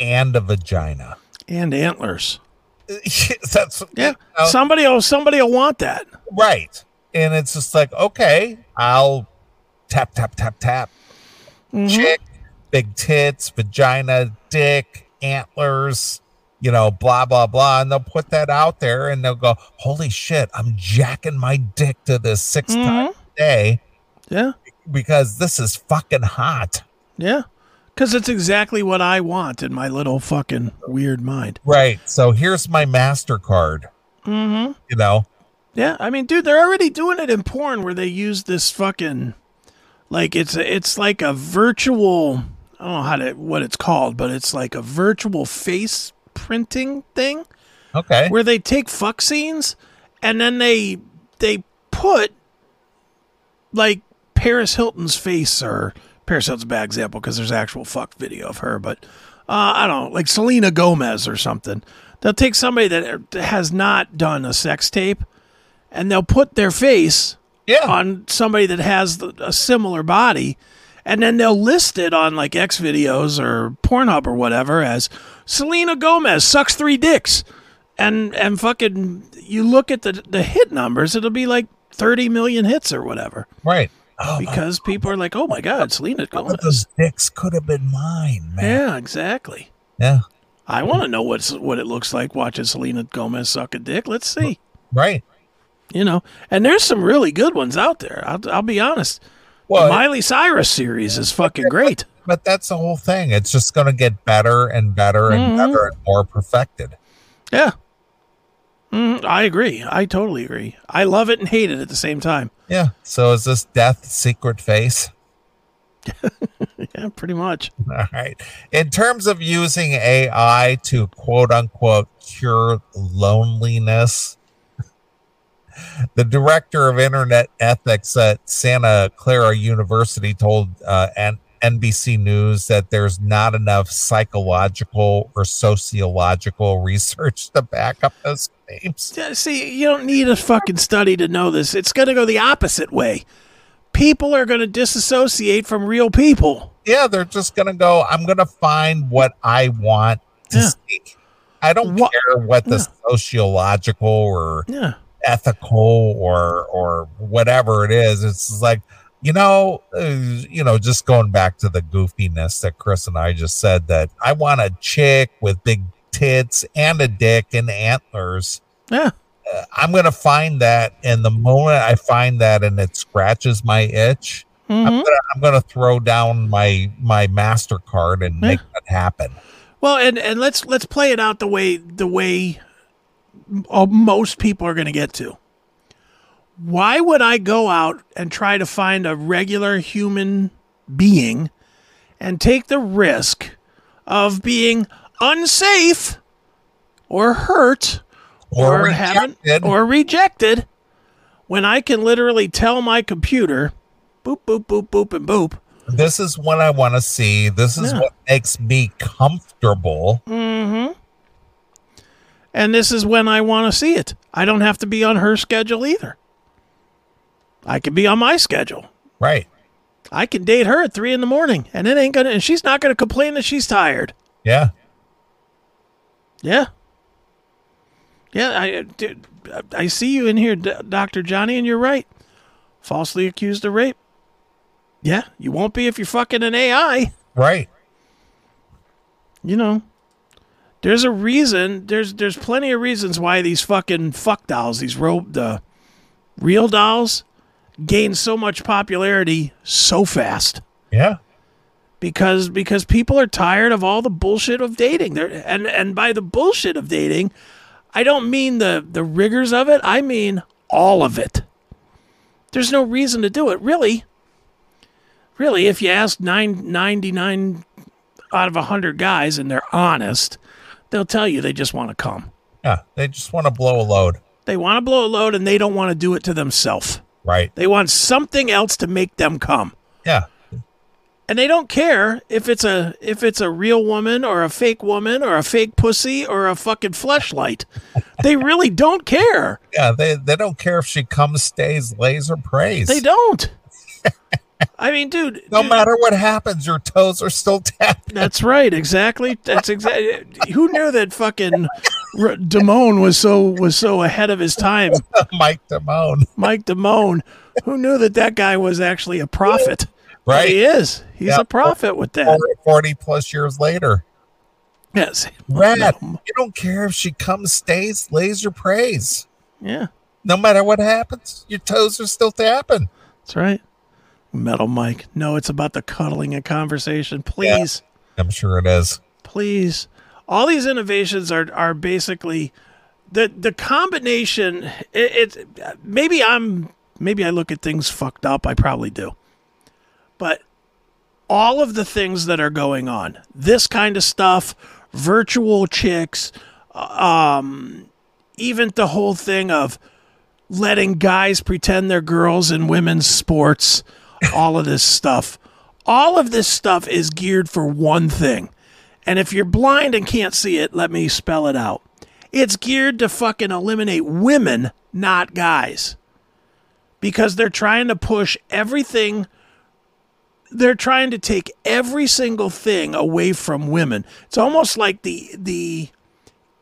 and a vagina. And antlers. That's Yeah. you know, Somebody will somebody will want that. right. And it's just like, okay, I'll tap tap tap tap Mhm. chick, big tits, vagina, dick, antlers, you know, blah, blah, blah. And they'll put that out there and they'll go, holy shit, I'm jacking my dick to this 6 times a day Yeah. because this is fucking hot. Yeah. Cuz it's exactly what I want in my little fucking weird mind. Right. So here's my MasterCard, Mm-hmm. you know. Yeah, I mean, dude, they're already doing it in porn where they use this fucking like it's a, it's like a virtual I don't know how to what it's called, but it's like a virtual face printing thing Okay. where they take fuck scenes and then they they put like Paris Hilton's face or Hilton's a bad example because there's actual fuck video of her, but uh, I don't know, like Selena Gomez or something. They'll take somebody that has not done a sex tape and they'll put their face Yeah. on somebody that has a similar body and then they'll list it on like XVideos or Pornhub or whatever as Selena Gomez sucks three dicks. And and fucking you look at the the hit numbers, it'll be like 30 million hits or whatever. Right. Oh, Because people are like, "Oh my god, Selena Gomez." those dicks could have been mine, man. Yeah, exactly. Yeah. I want to know what's what it looks like watching Selena Gomez suck a dick. Let's see. Right. You know, and there's some really good ones out there. I'll, I'll be honest. Well, the Miley Cyrus series is fucking great. but that's the whole thing. It's just going to get better and better and Mhm. better and more perfected. Yeah. Mm, I agree. I totally agree. I love it and hate it at the same time. Yeah. So is this death secret face? Yeah, pretty much. All right. In terms of using AI to quote unquote cure loneliness, the director of internet ethics at Santa Clara University told uh, N- NBC News that there's not enough psychological or sociological research to back up those Yeah, See, you don't need a fucking study to know this. It's going to go the opposite way. People are going to disassociate from real people. Yeah, they're just going to go, I'm going to find what I want to Yeah. see. I don't Wha- care what the Yeah. sociological or Yeah. ethical or or whatever it is it's like you know uh, you know just going back to the goofiness that chris and i just said that i want a chick with big tits and a dick and antlers Yeah. Uh, i'm gonna find that and the moment i find that and it scratches my itch I'm, Mhm. gonna, I'm gonna throw down my my mastercard and Yeah. make that happen Well, and and let's let's play it out the way the way most people are going to get to. Why would I go out and try to find a regular human being and take the risk of being unsafe or hurt Or haven't- rejected. or rejected when I can literally tell my computer boop boop boop boop and boop This is what I want to see. This is Yeah. what makes me comfortable. Mm-hmm. and this is when I want to see it. I don't have to be on her schedule either. I can be on my schedule. Right. I can date her at three in the morning, and it ain't gonna, and she's not gonna complain that she's tired. Yeah. Yeah, yeah. I, uh, dude, I see you in here, Doctor Johnny, and you're right. Falsely accused of rape. Yeah, you won't be if you're fucking an AI. Right. You know, there's a reason. There's there's plenty of reasons why these fucking fuck dolls, these ro- the real dolls, gain so much popularity so fast. Yeah. Because because people are tired of all the bullshit of dating. They're, and and by the bullshit of dating, I don't mean the the rigors of it. I mean all of it. There's no reason to do it, really. Really, if you ask nine, 99 out of 100 guys and they're honest, they'll tell you they just want to come. Yeah. They just want to blow a load. They want to blow a load and they don't want to do it to themselves. Right. They want something else to make them come. Yeah. And they don't care if it's a if it's a real woman or a fake woman or a fake pussy or a fucking fleshlight. They really don't care. Yeah. They, they don't care if she comes, stays, lays, or prays. They don't. I mean, dude. No dude, matter what happens, your toes are still tapped. That's right. Exactly. That's exactly. Who knew that fucking R- Damone was so was so ahead of his time? Mike Damone. Mike Damone. Who knew that that guy was actually a prophet? But Right. He is. He's Yeah. a prophet with that. 40, 40 plus years later. Yes. Red, you don't care if she comes, stays, lays, or prays. Yeah. No matter what happens, your toes are still tapping. That's right. Metal Mike. No, it's about the cuddling and conversation. Please, I'm sure it is. please. All these innovations are are basically the the combination. It, it maybe I'm maybe I look at things fucked up. I probably do, but all of the things that are going on, this kind of stuff, virtual chicks, um, even the whole thing of letting guys pretend they're girls in women's sports, all of this stuff. All of this stuff is geared for one thing. And if you're blind and can't see it, let me spell it out. It's geared to fucking eliminate women, not guys. Because they're trying to push everything they're trying to take every single thing away from women. It's almost like the the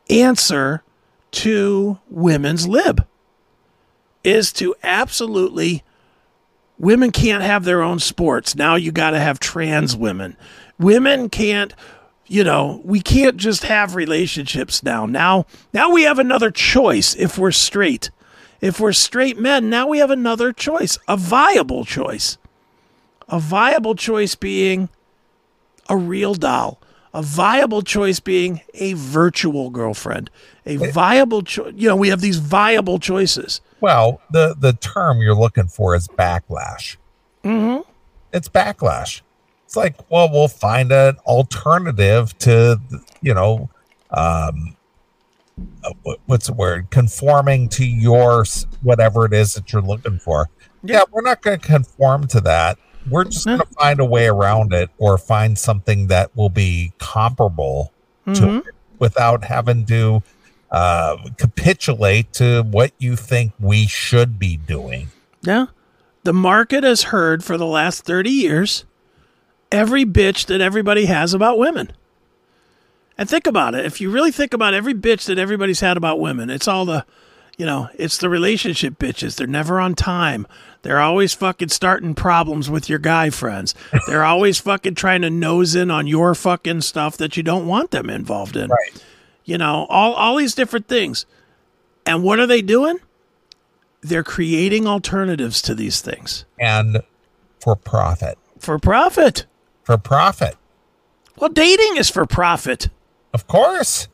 answer to women's lib is to absolutely women can't have their own sports. Now you got to have trans women. Women can't you know, we can't just have relationships now. Now now we have another choice if we're straight. If we're straight men, now we have another choice, a viable choice. A viable choice being a real doll. A viable choice being a virtual girlfriend. A viable choice. You know, we have these viable choices. Well, the the term you're looking for is backlash. Mm-hmm. It's backlash. It's like, well, we'll find an alternative to, you know, um, uh, what's the word? Conforming to your whatever it is that you're looking for. Yeah, we're not going to conform to that. We're just going to find a way around it or find something that will be comparable to it without having to uh, capitulate to what you think we should be doing. Yeah. The market has heard for the last 30 years every bitch that everybody has about women. And think about it. If you really think about every bitch that everybody's had about women, it's all the, you know, it's the relationship bitches. They're never on time. They're always fucking starting problems with your guy friends. They're always fucking trying to nose in on your fucking stuff that you don't want them involved in. Right. You know, all, all these different things. And what are they doing? They're creating alternatives to these things And for profit. for profit. For profit. Well, dating is for profit. Of course.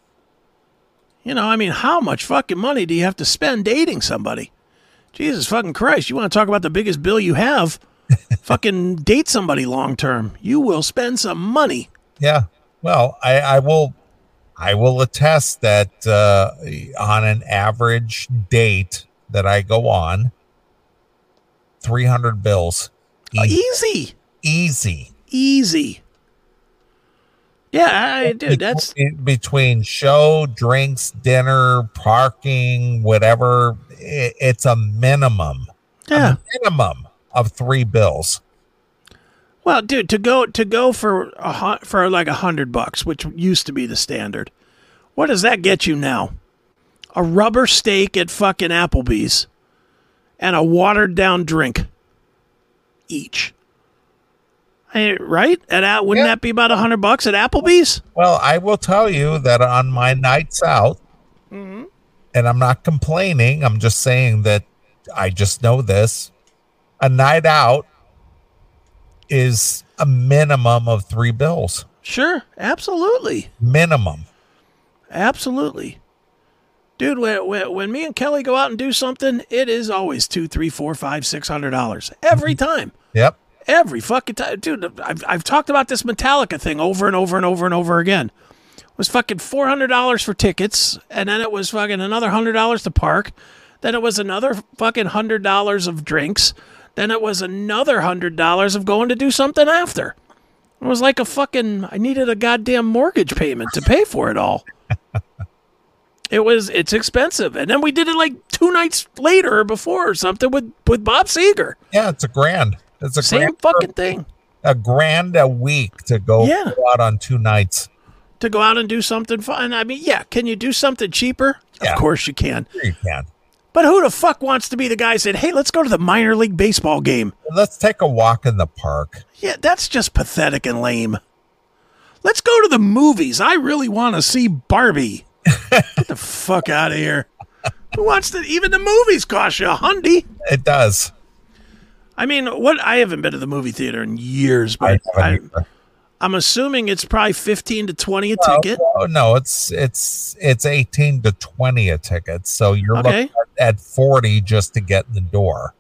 You know, I mean, how much fucking money do you have to spend dating somebody? Jesus fucking Christ! You want to talk about the biggest bill you have? fucking date somebody long term. You will spend some money. Yeah. Well, I, I will I will attest that uh, on an average date that I go on, 300 bills. Easy. easy, Easy. easy. Yeah, I, do. that's between show, drinks, dinner, parking, whatever. it's a minimum, yeah. minimum of three bills. Well, dude, to go to go for a for like a hundred bucks, which used to be the standard. What does that get you now? A rubber steak at fucking Applebee's, and a watered down drink. Each. Hey, right? At a- wouldn't that be about a hundred bucks at Applebee's? Well, I will tell you that on my nights out, Mm-hmm. and I'm not complaining, I'm just saying that I just know this. A night out is a minimum of three bills. Sure, absolutely. Minimum. Absolutely. Dude, when, when, when me and Kelly go out and do something, it is always two, three, four, five, six hundred dollars every time. Yep. Every fucking time. Dude, I've, I've talked about this Metallica thing over and over and over and over again. It was fucking $400 for tickets, and then it was fucking another $100 to park. Then it was another fucking $100 of drinks. Then it was another $100 of going to do something after. It was like a fucking, I needed a goddamn mortgage payment to pay for it all. It was it's expensive, and then we did it like two nights later or before or something with with Bob Seger. Yeah, it's a grand. It's a Same fucking thing a grand a week to go Yeah. out on two nights. to go out and do something fun. I mean, yeah, can you do something cheaper? Yeah. Of course you can. Sure you can. But who the fuck wants to be the guy that said, "Hey, let's go to the minor league baseball game"? Let's take a walk in the park. Yeah, that's just pathetic and lame. Let's go to the movies. I really want to see Barbie. Get the fuck out of here. Who wants to? Even the movies cost you a hundy. It does. I mean, what? I haven't been to the movie theater in years, but I. I'm assuming it's probably fifteen to twenty a Oh, ticket. oh, no, it's it's it's eighteen to twenty a ticket. So you're Okay. looking at, at forty just to get in the door.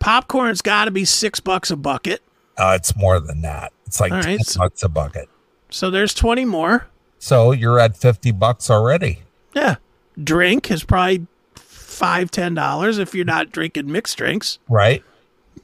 Popcorn's got to be six bucks a bucket. Uh, it's more than that. It's like All ten right, bucks a bucket. So there's twenty more. So you're at fifty bucks already. Yeah. Drink is probably five, ten dollars if you're not drinking mixed drinks. Right.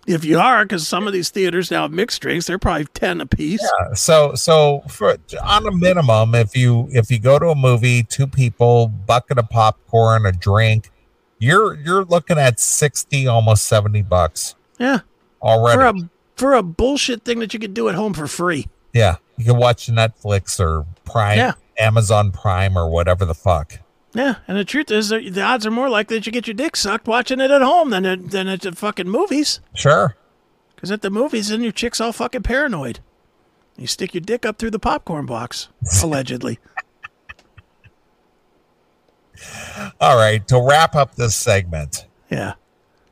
If you are, because some of these theaters now have mixed drinks, they're probably ten a piece. Uh, So so for on a minimum, if you if you go to a movie, two people, bucket of popcorn, a drink, you're you're looking at sixty, almost seventy bucks Yeah. already. For a for a bullshit thing that you could do at home for free. yeah, you can watch Netflix or Prime, Yeah. Amazon Prime, or whatever the fuck. Yeah, and the truth is, that the odds are more likely that you get your dick sucked watching it at home than at, than at the fucking movies. Sure. Because at the movies, then your chick's all fucking paranoid. You stick your dick up through the popcorn box, allegedly. All right. To wrap up this segment, Yeah.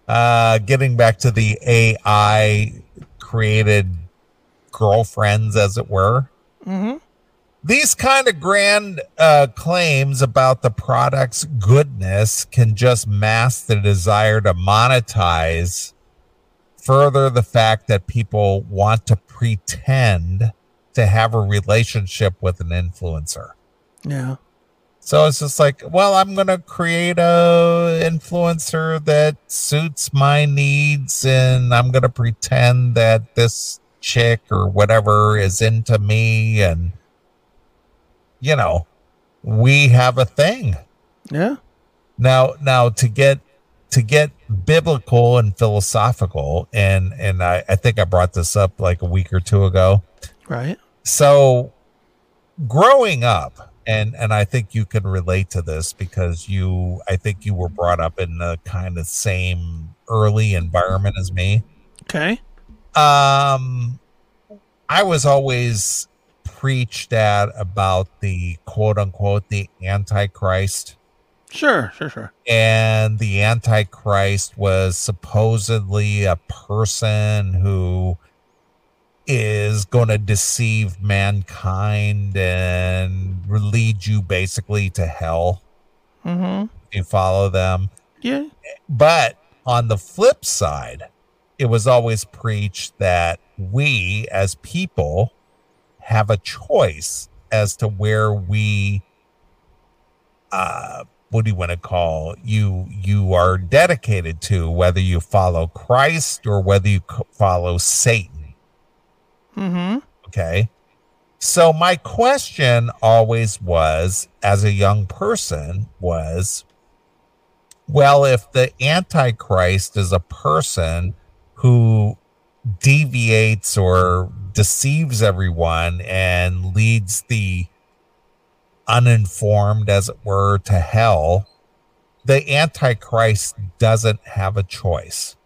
uh, getting back to the AI created girlfriends, as it were. These kind of grand uh, claims about the product's goodness can just mask the desire to monetize. Further, the fact that people want to pretend to have a relationship with an influencer. Yeah. So it's just like, well, I'm gonna create a influencer that suits my needs, and I'm gonna pretend that this chick or whatever is into me, and you know, we have a thing Yeah. now. Now to get to get biblical and philosophical, and and I, I think I brought this up like a week or two ago Right. so growing up and and i think you can relate to this because you i think you were brought up in the kind of same early environment as me Okay. um i was always preached at about the quote unquote the antichrist Sure. Sure. Sure. and the antichrist was supposedly a person who is going to deceive mankind and lead you basically to hell Mm-hmm. you follow them Yeah. But on the flip side, it was always preached that we as people have a choice as to where we uh what do you want to call you you are dedicated to whether you follow Christ or whether you follow Satan Mm-hmm. okay so my question always was as a young person was well if the antichrist is a person who deviates or deceives everyone and leads the uninformed as it were to hell the antichrist doesn't have a choice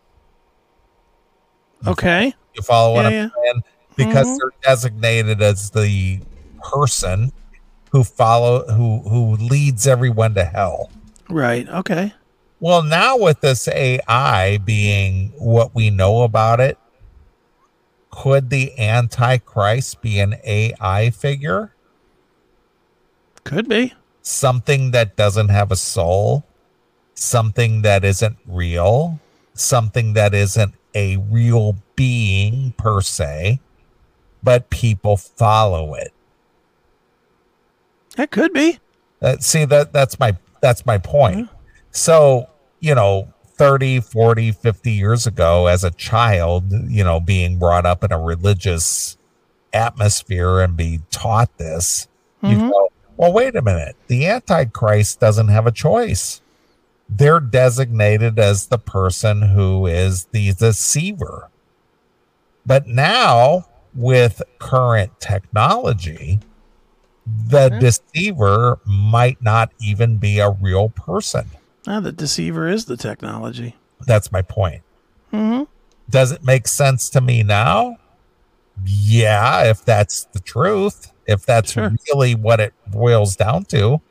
Okay. you follow what Yeah, i'm yeah. saying because Mhm. they're designated as the person who follow who who leads everyone to hell Right. Okay. well now with this ai being what we know about it could the antichrist be an ai figure Could be. something that doesn't have a soul something that isn't real something that isn't a real being per se but people follow it That could be. Uh, see that that's my that's my point. So, you know, 30, 40, 50 years ago as a child, you know, being brought up in a religious atmosphere and be taught this, you mm-hmm. go, well, wait a minute. The Antichrist doesn't have a choice. They're designated as the person who is the deceiver. But now, with current technology, the mm-hmm. deceiver might not even be a real person. Ah, the deceiver is the technology. That's my point. Mm-hmm. Does it make sense to me now? Yeah, if that's the truth, if that's Sure. really what it boils down to.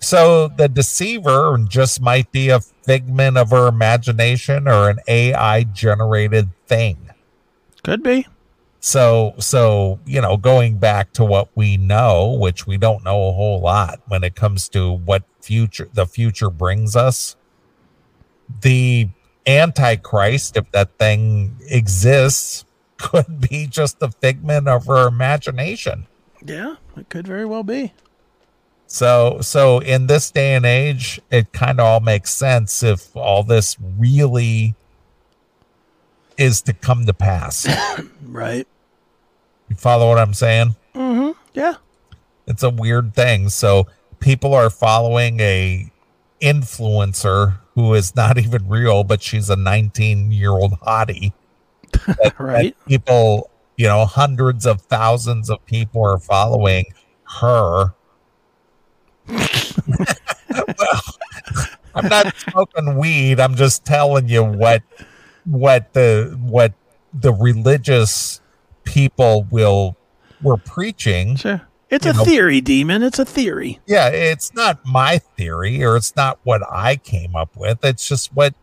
So the deceiver just might be a figment of her imagination or an AI generated thing. Could be. So, so, you know, going back to what we know, which we don't know a whole lot when it comes to what future the future brings us, the Antichrist, if that thing exists, could be just a figment of her imagination. Yeah, it could very well be. So, so in this day and age, it kind of all makes sense if all this really is to come to pass. Right. You follow what I'm saying? Mm-hmm. Yeah. It's a weird thing. So people are following a influencer who is not even real, but she's a 19 year old hottie. That- Right. that people, you know, hundreds of thousands of people are following her. well, I'm not smoking weed. I'm just telling you what what the what the religious people will were preaching. Sure. It's a know- theory, demon. It's a theory. Yeah, it's not my theory or it's not what I came up with. It's just what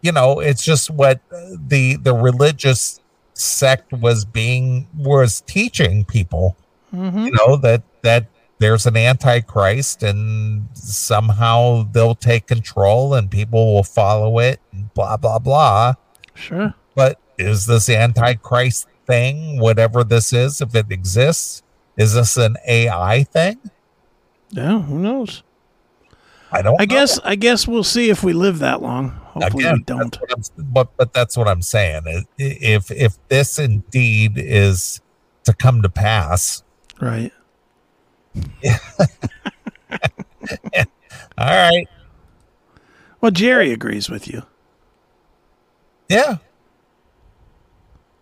you know, it's just what the the religious sect was being was teaching people. Mm-hmm. You know that that there's an antichrist and somehow they'll take control and people will follow it blah blah blah. Sure. But is this antichrist thing, whatever this is, if it exists, is this an AI thing? Yeah. Who knows? I don't. I know. guess. I guess we'll see if we live that long. Hopefully Again, we don't. But but that's what I'm saying. If if this indeed is to come to pass, Right. all right, Well, Jerry agrees with you. Yeah.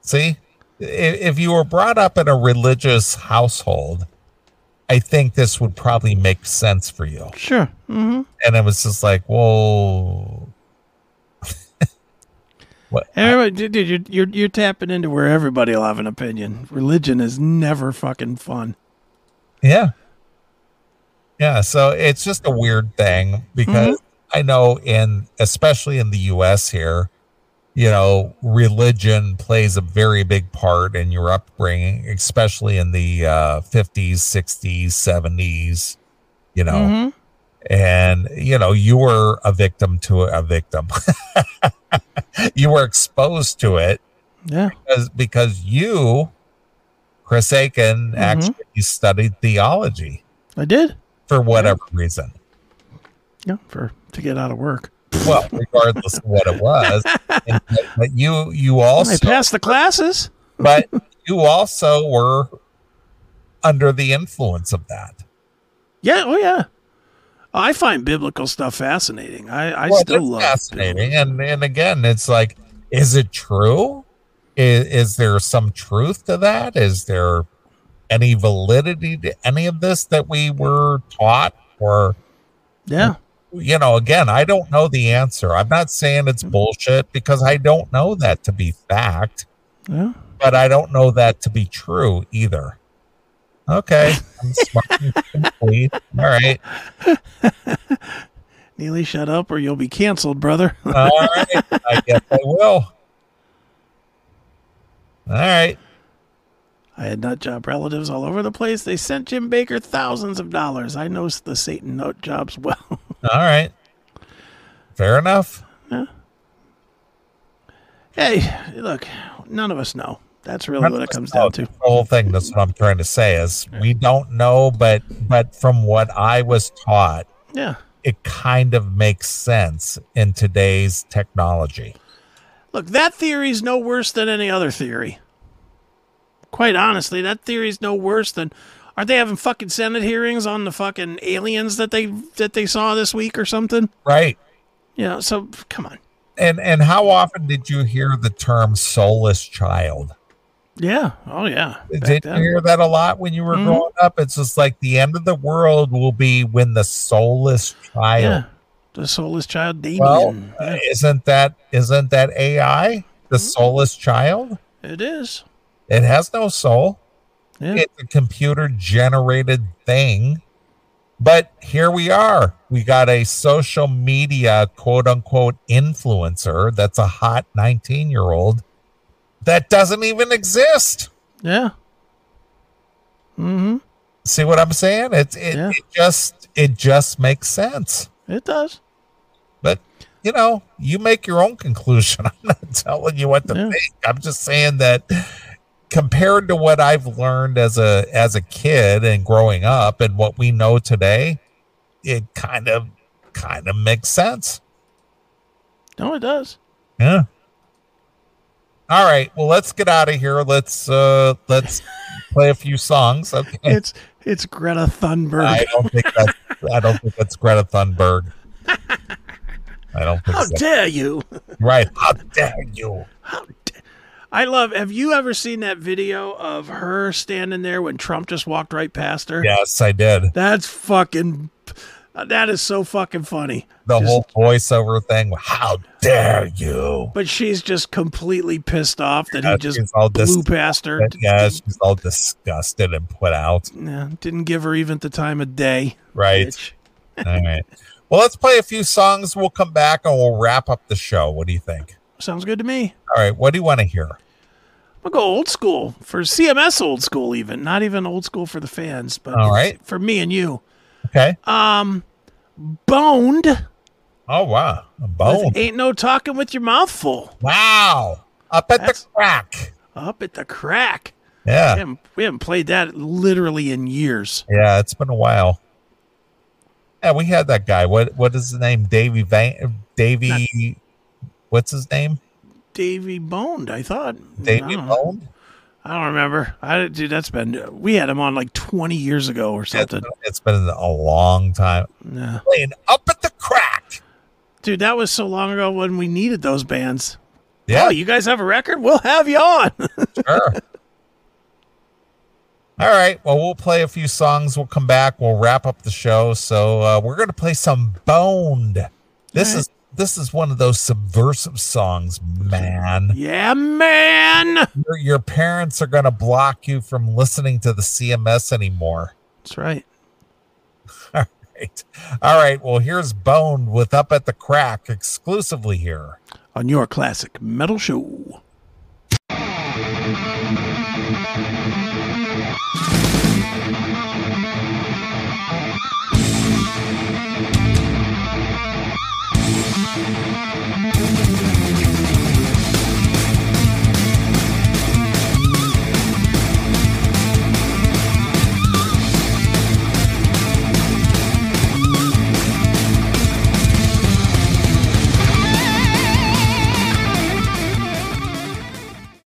See, if you were brought up in a religious household, I think this would probably make sense for you. Sure. Mm-hmm. And it was just like, whoa. what? Everybody, dude, you're, you're you're tapping into where everybody will have an opinion. Religion is never fucking fun. Yeah. Yeah. So it's just a weird thing because I know in, especially in the US here, you know, religion plays a very big part in your upbringing, especially in the uh, 50s, 60s, 70s, you know. Mhm. and you know you were a victim to a victim. you were exposed to it Yeah. because because you, Chris Akin, actually studied theology I did. for whatever reason. Yeah. For to get out of work. Well, regardless of what it was, and, but you you I also passed the classes. but you also were under the influence of that. Yeah. Oh yeah. I find biblical stuff fascinating. I, I Well, still love fascinating, and and again, it's like, is it true? Is, is there some truth to that? Is there any validity to any of this that we were taught, or Yeah. You know, again, I don't know the answer. I'm not saying it's mm-hmm. bullshit because I don't know that to be fact, Yeah. but I don't know that to be true either. Okay, I'm smart and complete. All right, Neeley, shut up or you'll be canceled, brother. all right. I guess I will. All right. I had nut job relatives all over the place. They sent Jim Bakker thousands of dollars. I know the Satan nut jobs well. All right. Fair enough. Yeah. Hey, look, none of us know. That's really what it comes down to. The whole thing. That's what I'm trying to say is we don't know, but but from what I was taught, Yeah. it kind of makes sense in today's technology. Look, that theory is no worse than any other theory. Quite honestly, that theory is no worse than aren't they having fucking Senate hearings on the fucking aliens that they that they saw this week or something? Right. You know, so come on. And and how often did you hear the term soulless child? Yeah. Oh yeah. Back Did you then. hear that a lot when you were Mhm. growing up? It's just like the end of the world will be when the soulless child. Yeah. The soulless child Damien. Well, Yeah, isn't that isn't that AI the soulless child? it is. It has no soul. Yeah. It's a computer generated thing. But here we are. We got a social media quote unquote influencer that's a hot 19 year old that doesn't even exist. Yeah. Mm-hmm. See what I'm saying? It, it, Yeah. it just it just makes sense. It does. But you know, you make your own conclusion. I'm not telling you what to Yeah. think. I'm just saying that compared to what I've learned as a as a kid and growing up and what we know today, it kind of kind of makes sense. No, it does. Yeah. All right. Well, let's get out of here. Let's uh let's play a few songs. Okay. It's it's Greta Thunberg. I don't think that's I don't think that's Greta Thunberg. I don't think How so. dare you? Right. How dare you? How I love. Have you ever seen that video of her standing there when Trump just walked right past her? Yes, I did. That's fucking. Uh, that is so fucking funny. The Just- whole voiceover thing. How dare you? But she's just completely pissed off that he just all blew past her. Yeah, she's all disgusted and put out. Yeah, didn't give her even the time of day. Right. All right. Well, let's play a few songs. We'll come back and we'll wrap up the show. What do you think? Sounds good to me. All right. What do you want to hear? I'll go old school for CMS old school, even not even old school for the fans, but All right. for me and you. Okay. Um, boned. Oh, wow. A bone. Ain't no talking with your mouth full. Wow. Up at That's- the crack. Up at the crack. We Yeah. haven't, we haven't played that literally in years. Yeah. It's been a while. Yeah, we had that guy. What What is his name? Davy Van. Davy. What's his name? Davy Boned, I thought. Davy I don't. Bone. I don't remember. I dude, that's been we had him on like twenty years ago or It's something. been, it's been a long time. Yeah. Playing up at the crack. Dude, that was so long ago when we needed those bands. Yeah. Oh, you guys have a record? We'll have you on. Sure. All right. Well, we'll play a few songs. We'll come back. We'll wrap up the show. So uh, we're going to play some Boned. This right. is this is one of those subversive songs, man. yeah, man. Your, your parents are going to block you from listening to the CMS anymore. That's right. All right. All right. Well, here's Boned with Up at the Crack exclusively here. On your classic metal show.